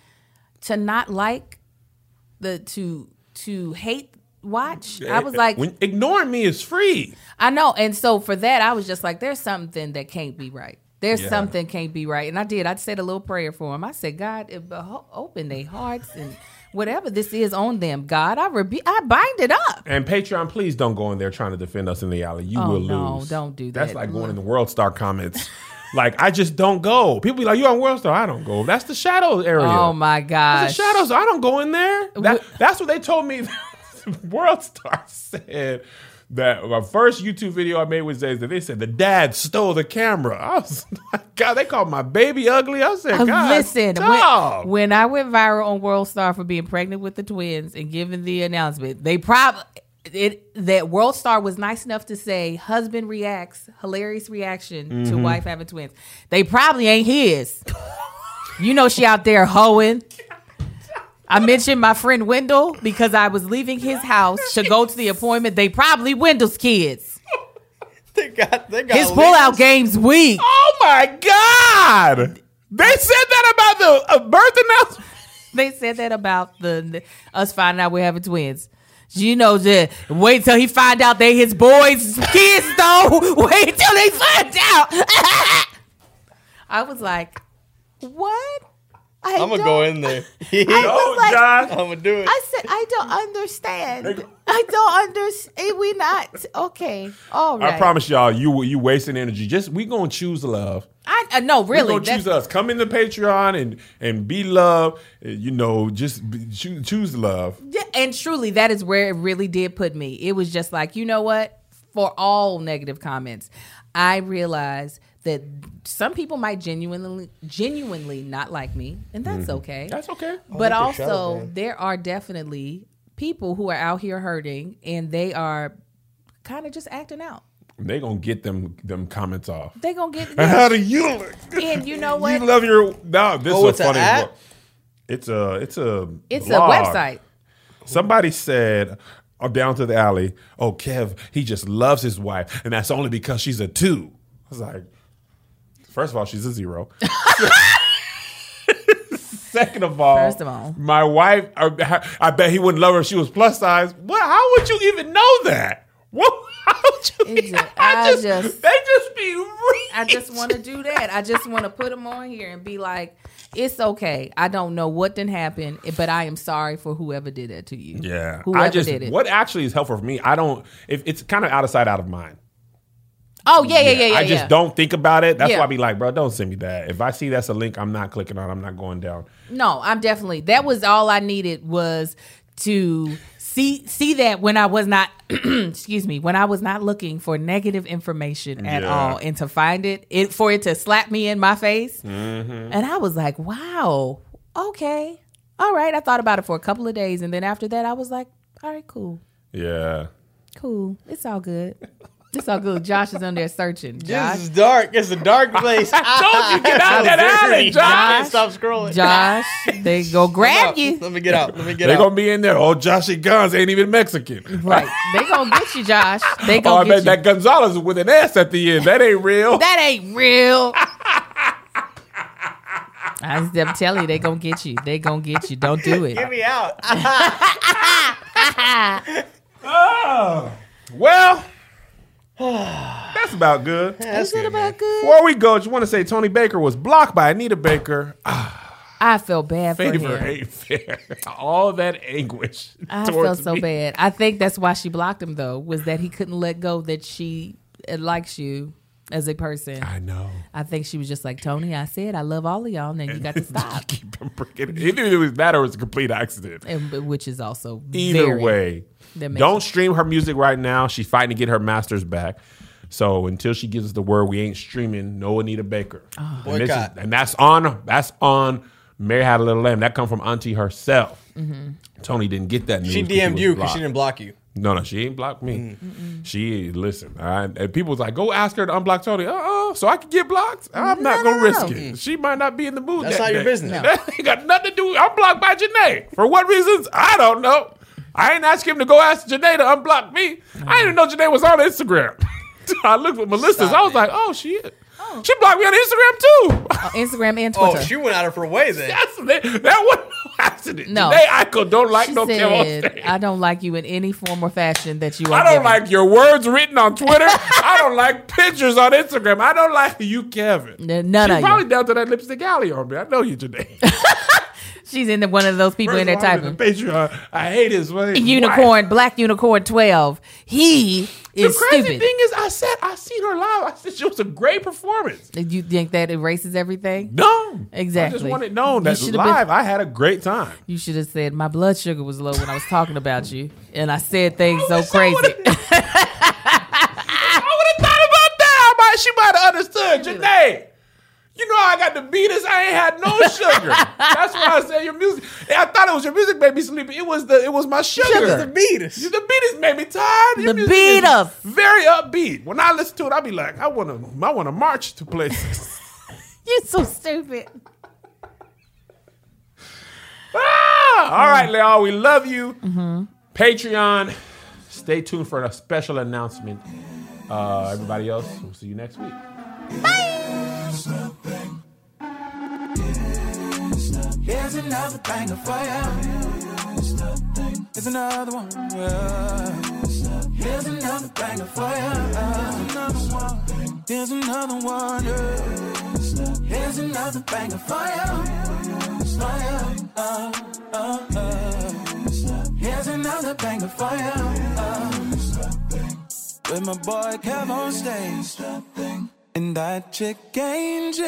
to not like the to to hate watch. I was like, when, ignoring me is free. I know, and so for that, I was just like, "There's something that can't be right." There's Yeah. something can't be right, and I did. I said a little prayer for them. I said, "God, open their hearts and whatever this is on them, God, I rebu- I bind it up." And Patreon, please don't go in there trying to defend us in the alley. You Oh, will no, lose. don't do that. That's like going in the World Star comments. like I just don't go. People be like, "You on World Star?" I don't go. That's the shadow area. Oh my God. the shadows. I don't go in there. That, that's what they told me. (laughs) World Star said that my first YouTube video I made was that they said the dad stole the camera. I was (laughs) God, they called my baby ugly. I said, Uh, God, Listen, when, when I went viral on World Star for being pregnant with the twins and giving the announcement, they probably it that World Star was nice enough to say husband reacts, hilarious reaction to Mm-hmm. wife having twins. They probably ain't his. you know she out there hoeing. I mentioned my friend Wendell because I was leaving his house to go to the appointment. They probably Wendell's kids. they got they got His pullout game's weak. oh my God, they said that about the uh, birth announcement. (laughs) They said that about the us finding out we're having twins. You know, just wait till he find out they his boys' kids though. (laughs) Wait till they find out. (laughs) I was like, what? I I'm gonna go in there. (laughs) I No, was like, Josh. I'm gonna do it. I said, I don't understand. I don't understand. We not okay. All right. I promise y'all, you you wasting energy. Just we gonna choose love. I uh, no, We really. gonna that's- choose us. Come into Patreon and and be love. uh, You know, just be, choose, choose love. Yeah, and truly, that is where it really did put me. It was just like, you know what? For all negative comments, I realized that some people might genuinely, genuinely not like me, and that's okay. Mm-hmm. That's okay. but look at Shadow also, Man. there are definitely people who are out here hurting, and they are kind of just acting out. They gonna get them them comments off. They gonna get. (laughs) How do you look? And you know what? You love your no. This Oh, is it's a funny. app? It's a it's a It's a website. Somebody said oh, down to the alley. Oh, Kev, he just loves his wife, and that's only because she's a two. I was like, first of all, she's a zero. (laughs) Second of all, First of all. my wife. I, I bet he wouldn't love her if she was plus size. What? How would you even know that? What? How would you? It's (laughs) just- I just- they just be. I just want to do that. I just want to put them on here and be like, it's okay. I don't know what didn't happen, but I am sorry for whoever did that to you. Yeah, whoever I just did it. what actually is helpful for me. I don't. If it's kind of out of sight, out of mind. Oh yeah, yeah, yeah, yeah. I just yeah. don't think about it. That's Yeah. why I be like, bro, don't send me that. If I see that's a link, I'm not clicking on. I'm not going down. No, I'm definitely. That was all I needed was to see see that when I was not (clears throat) excuse me, when I was not looking for negative information at Yeah. all and to find it, it for it to slap me in my face. Mm-hmm. And I was like, "Wow. Okay. All right." I thought about it for a couple of days and then after that I was like, "All right, cool. Yeah. Cool. It's all good." (laughs) It's all good. Josh is on there searching. This Josh, is dark. It's a dark (laughs) place. I told you, get out of that alley, Josh. I can't stop scrolling. Josh, they go grab you. Let me get out. Let me get out. They out. gonna be in there. Oh, Joshy Guns ain't even Mexican. Right. They gonna get you, Josh. They Oh, gonna I get bet you. that Gonzalez with an S at the end. That ain't real. (laughs) That ain't real. (laughs) I am telling you, they gonna get you. They gonna get you. Don't do it. Get me out. Oh, well, (sighs) that's about good. Is it about good? Before we go, just want to say Tony Baker was blocked by Anita Baker. I feel bad for Favor him. ain't fair. (laughs) All that anguish. I felt so me. bad. I think that's why she blocked him though, was that he couldn't let go that she uh, likes you as a person. I know. I think she was just like, Tony, I said I love all of y'all, and then you got to (laughs) stop. Keep him bringing it. Either it was that or it was a complete accident. and, which is also Either very- way, that don't stream her music right now. She's fighting to get her masters back. So until she gives us the word, we ain't streaming no Anita Baker. Oh. and, this is- and that's on that's on Mary Had a Little Lamb. That come from Auntie herself. Mm-hmm. Tony didn't get that news. She 'cause he DM'd was you because she didn't block you. No, no, she ain't blocked me. Mm. She listen. I, and people was like, "Go ask her to unblock Tony." Uh oh, so I can get blocked. I'm not gonna no, risk no. it. She might not be in the mood. That's that not your day. business. (laughs) No. That ain't got nothing to do. I'm blocked by Janae for what reasons? I don't know. I ain't asked him to go ask Janae to unblock me. I didn't know Janae was on Instagram. (laughs) I looked at Melissa's. Stop I was it. like, "Oh shit." Oh. She blocked me on Instagram too. Oh, Instagram and (laughs) Twitter. Oh, she went out of her way then. That's that, that wasn't no accident. No. Janae Eichel don't like she no Kim said, "I don't like you in any form or fashion that you are." I don't giving." like your words written on Twitter. I don't like pictures on Instagram. I don't like you, Kevin. N- none she of you. probably down to that lipstick alley on me. I know you today. (laughs) She's in the, one of those people in there First of typing. Patreon. I hate his way. Unicorn, black unicorn, twelve. He is The crazy stupid. thing is, I said I seen her live. I said she was a great performance. Did you think that erases everything? No, exactly. I just wanted known that should've been- live I had a great time. You should have said my blood sugar was low when I was talking about you, and I said things so I crazy. would've- (laughs) I would have thought about that. I might, she might have understood. Janae, you know I got the beaters. I ain't had no sugar. That's why I said your music. I thought it was your music made me sleepy. It was the it was my sugar. Sugar. The Beatles. The beaters made me tired. Your The is Beatles. Very upbeat. When I listen to it, I'll be like, I wanna I wanna march to places. (laughs) You're so stupid. ah! All right, Leon, we love you. Patreon. Stay tuned for a special announcement. Uh, everybody else, we'll see you next week. Here's another banger for you. Here's another one. yeah. Here's another banger for you. Here's another one. Here's another yeah. Here's another for you. For you. Uh, uh, uh. Here's another banger for you. Uh. With my boy KevOnStage. And that chick angel.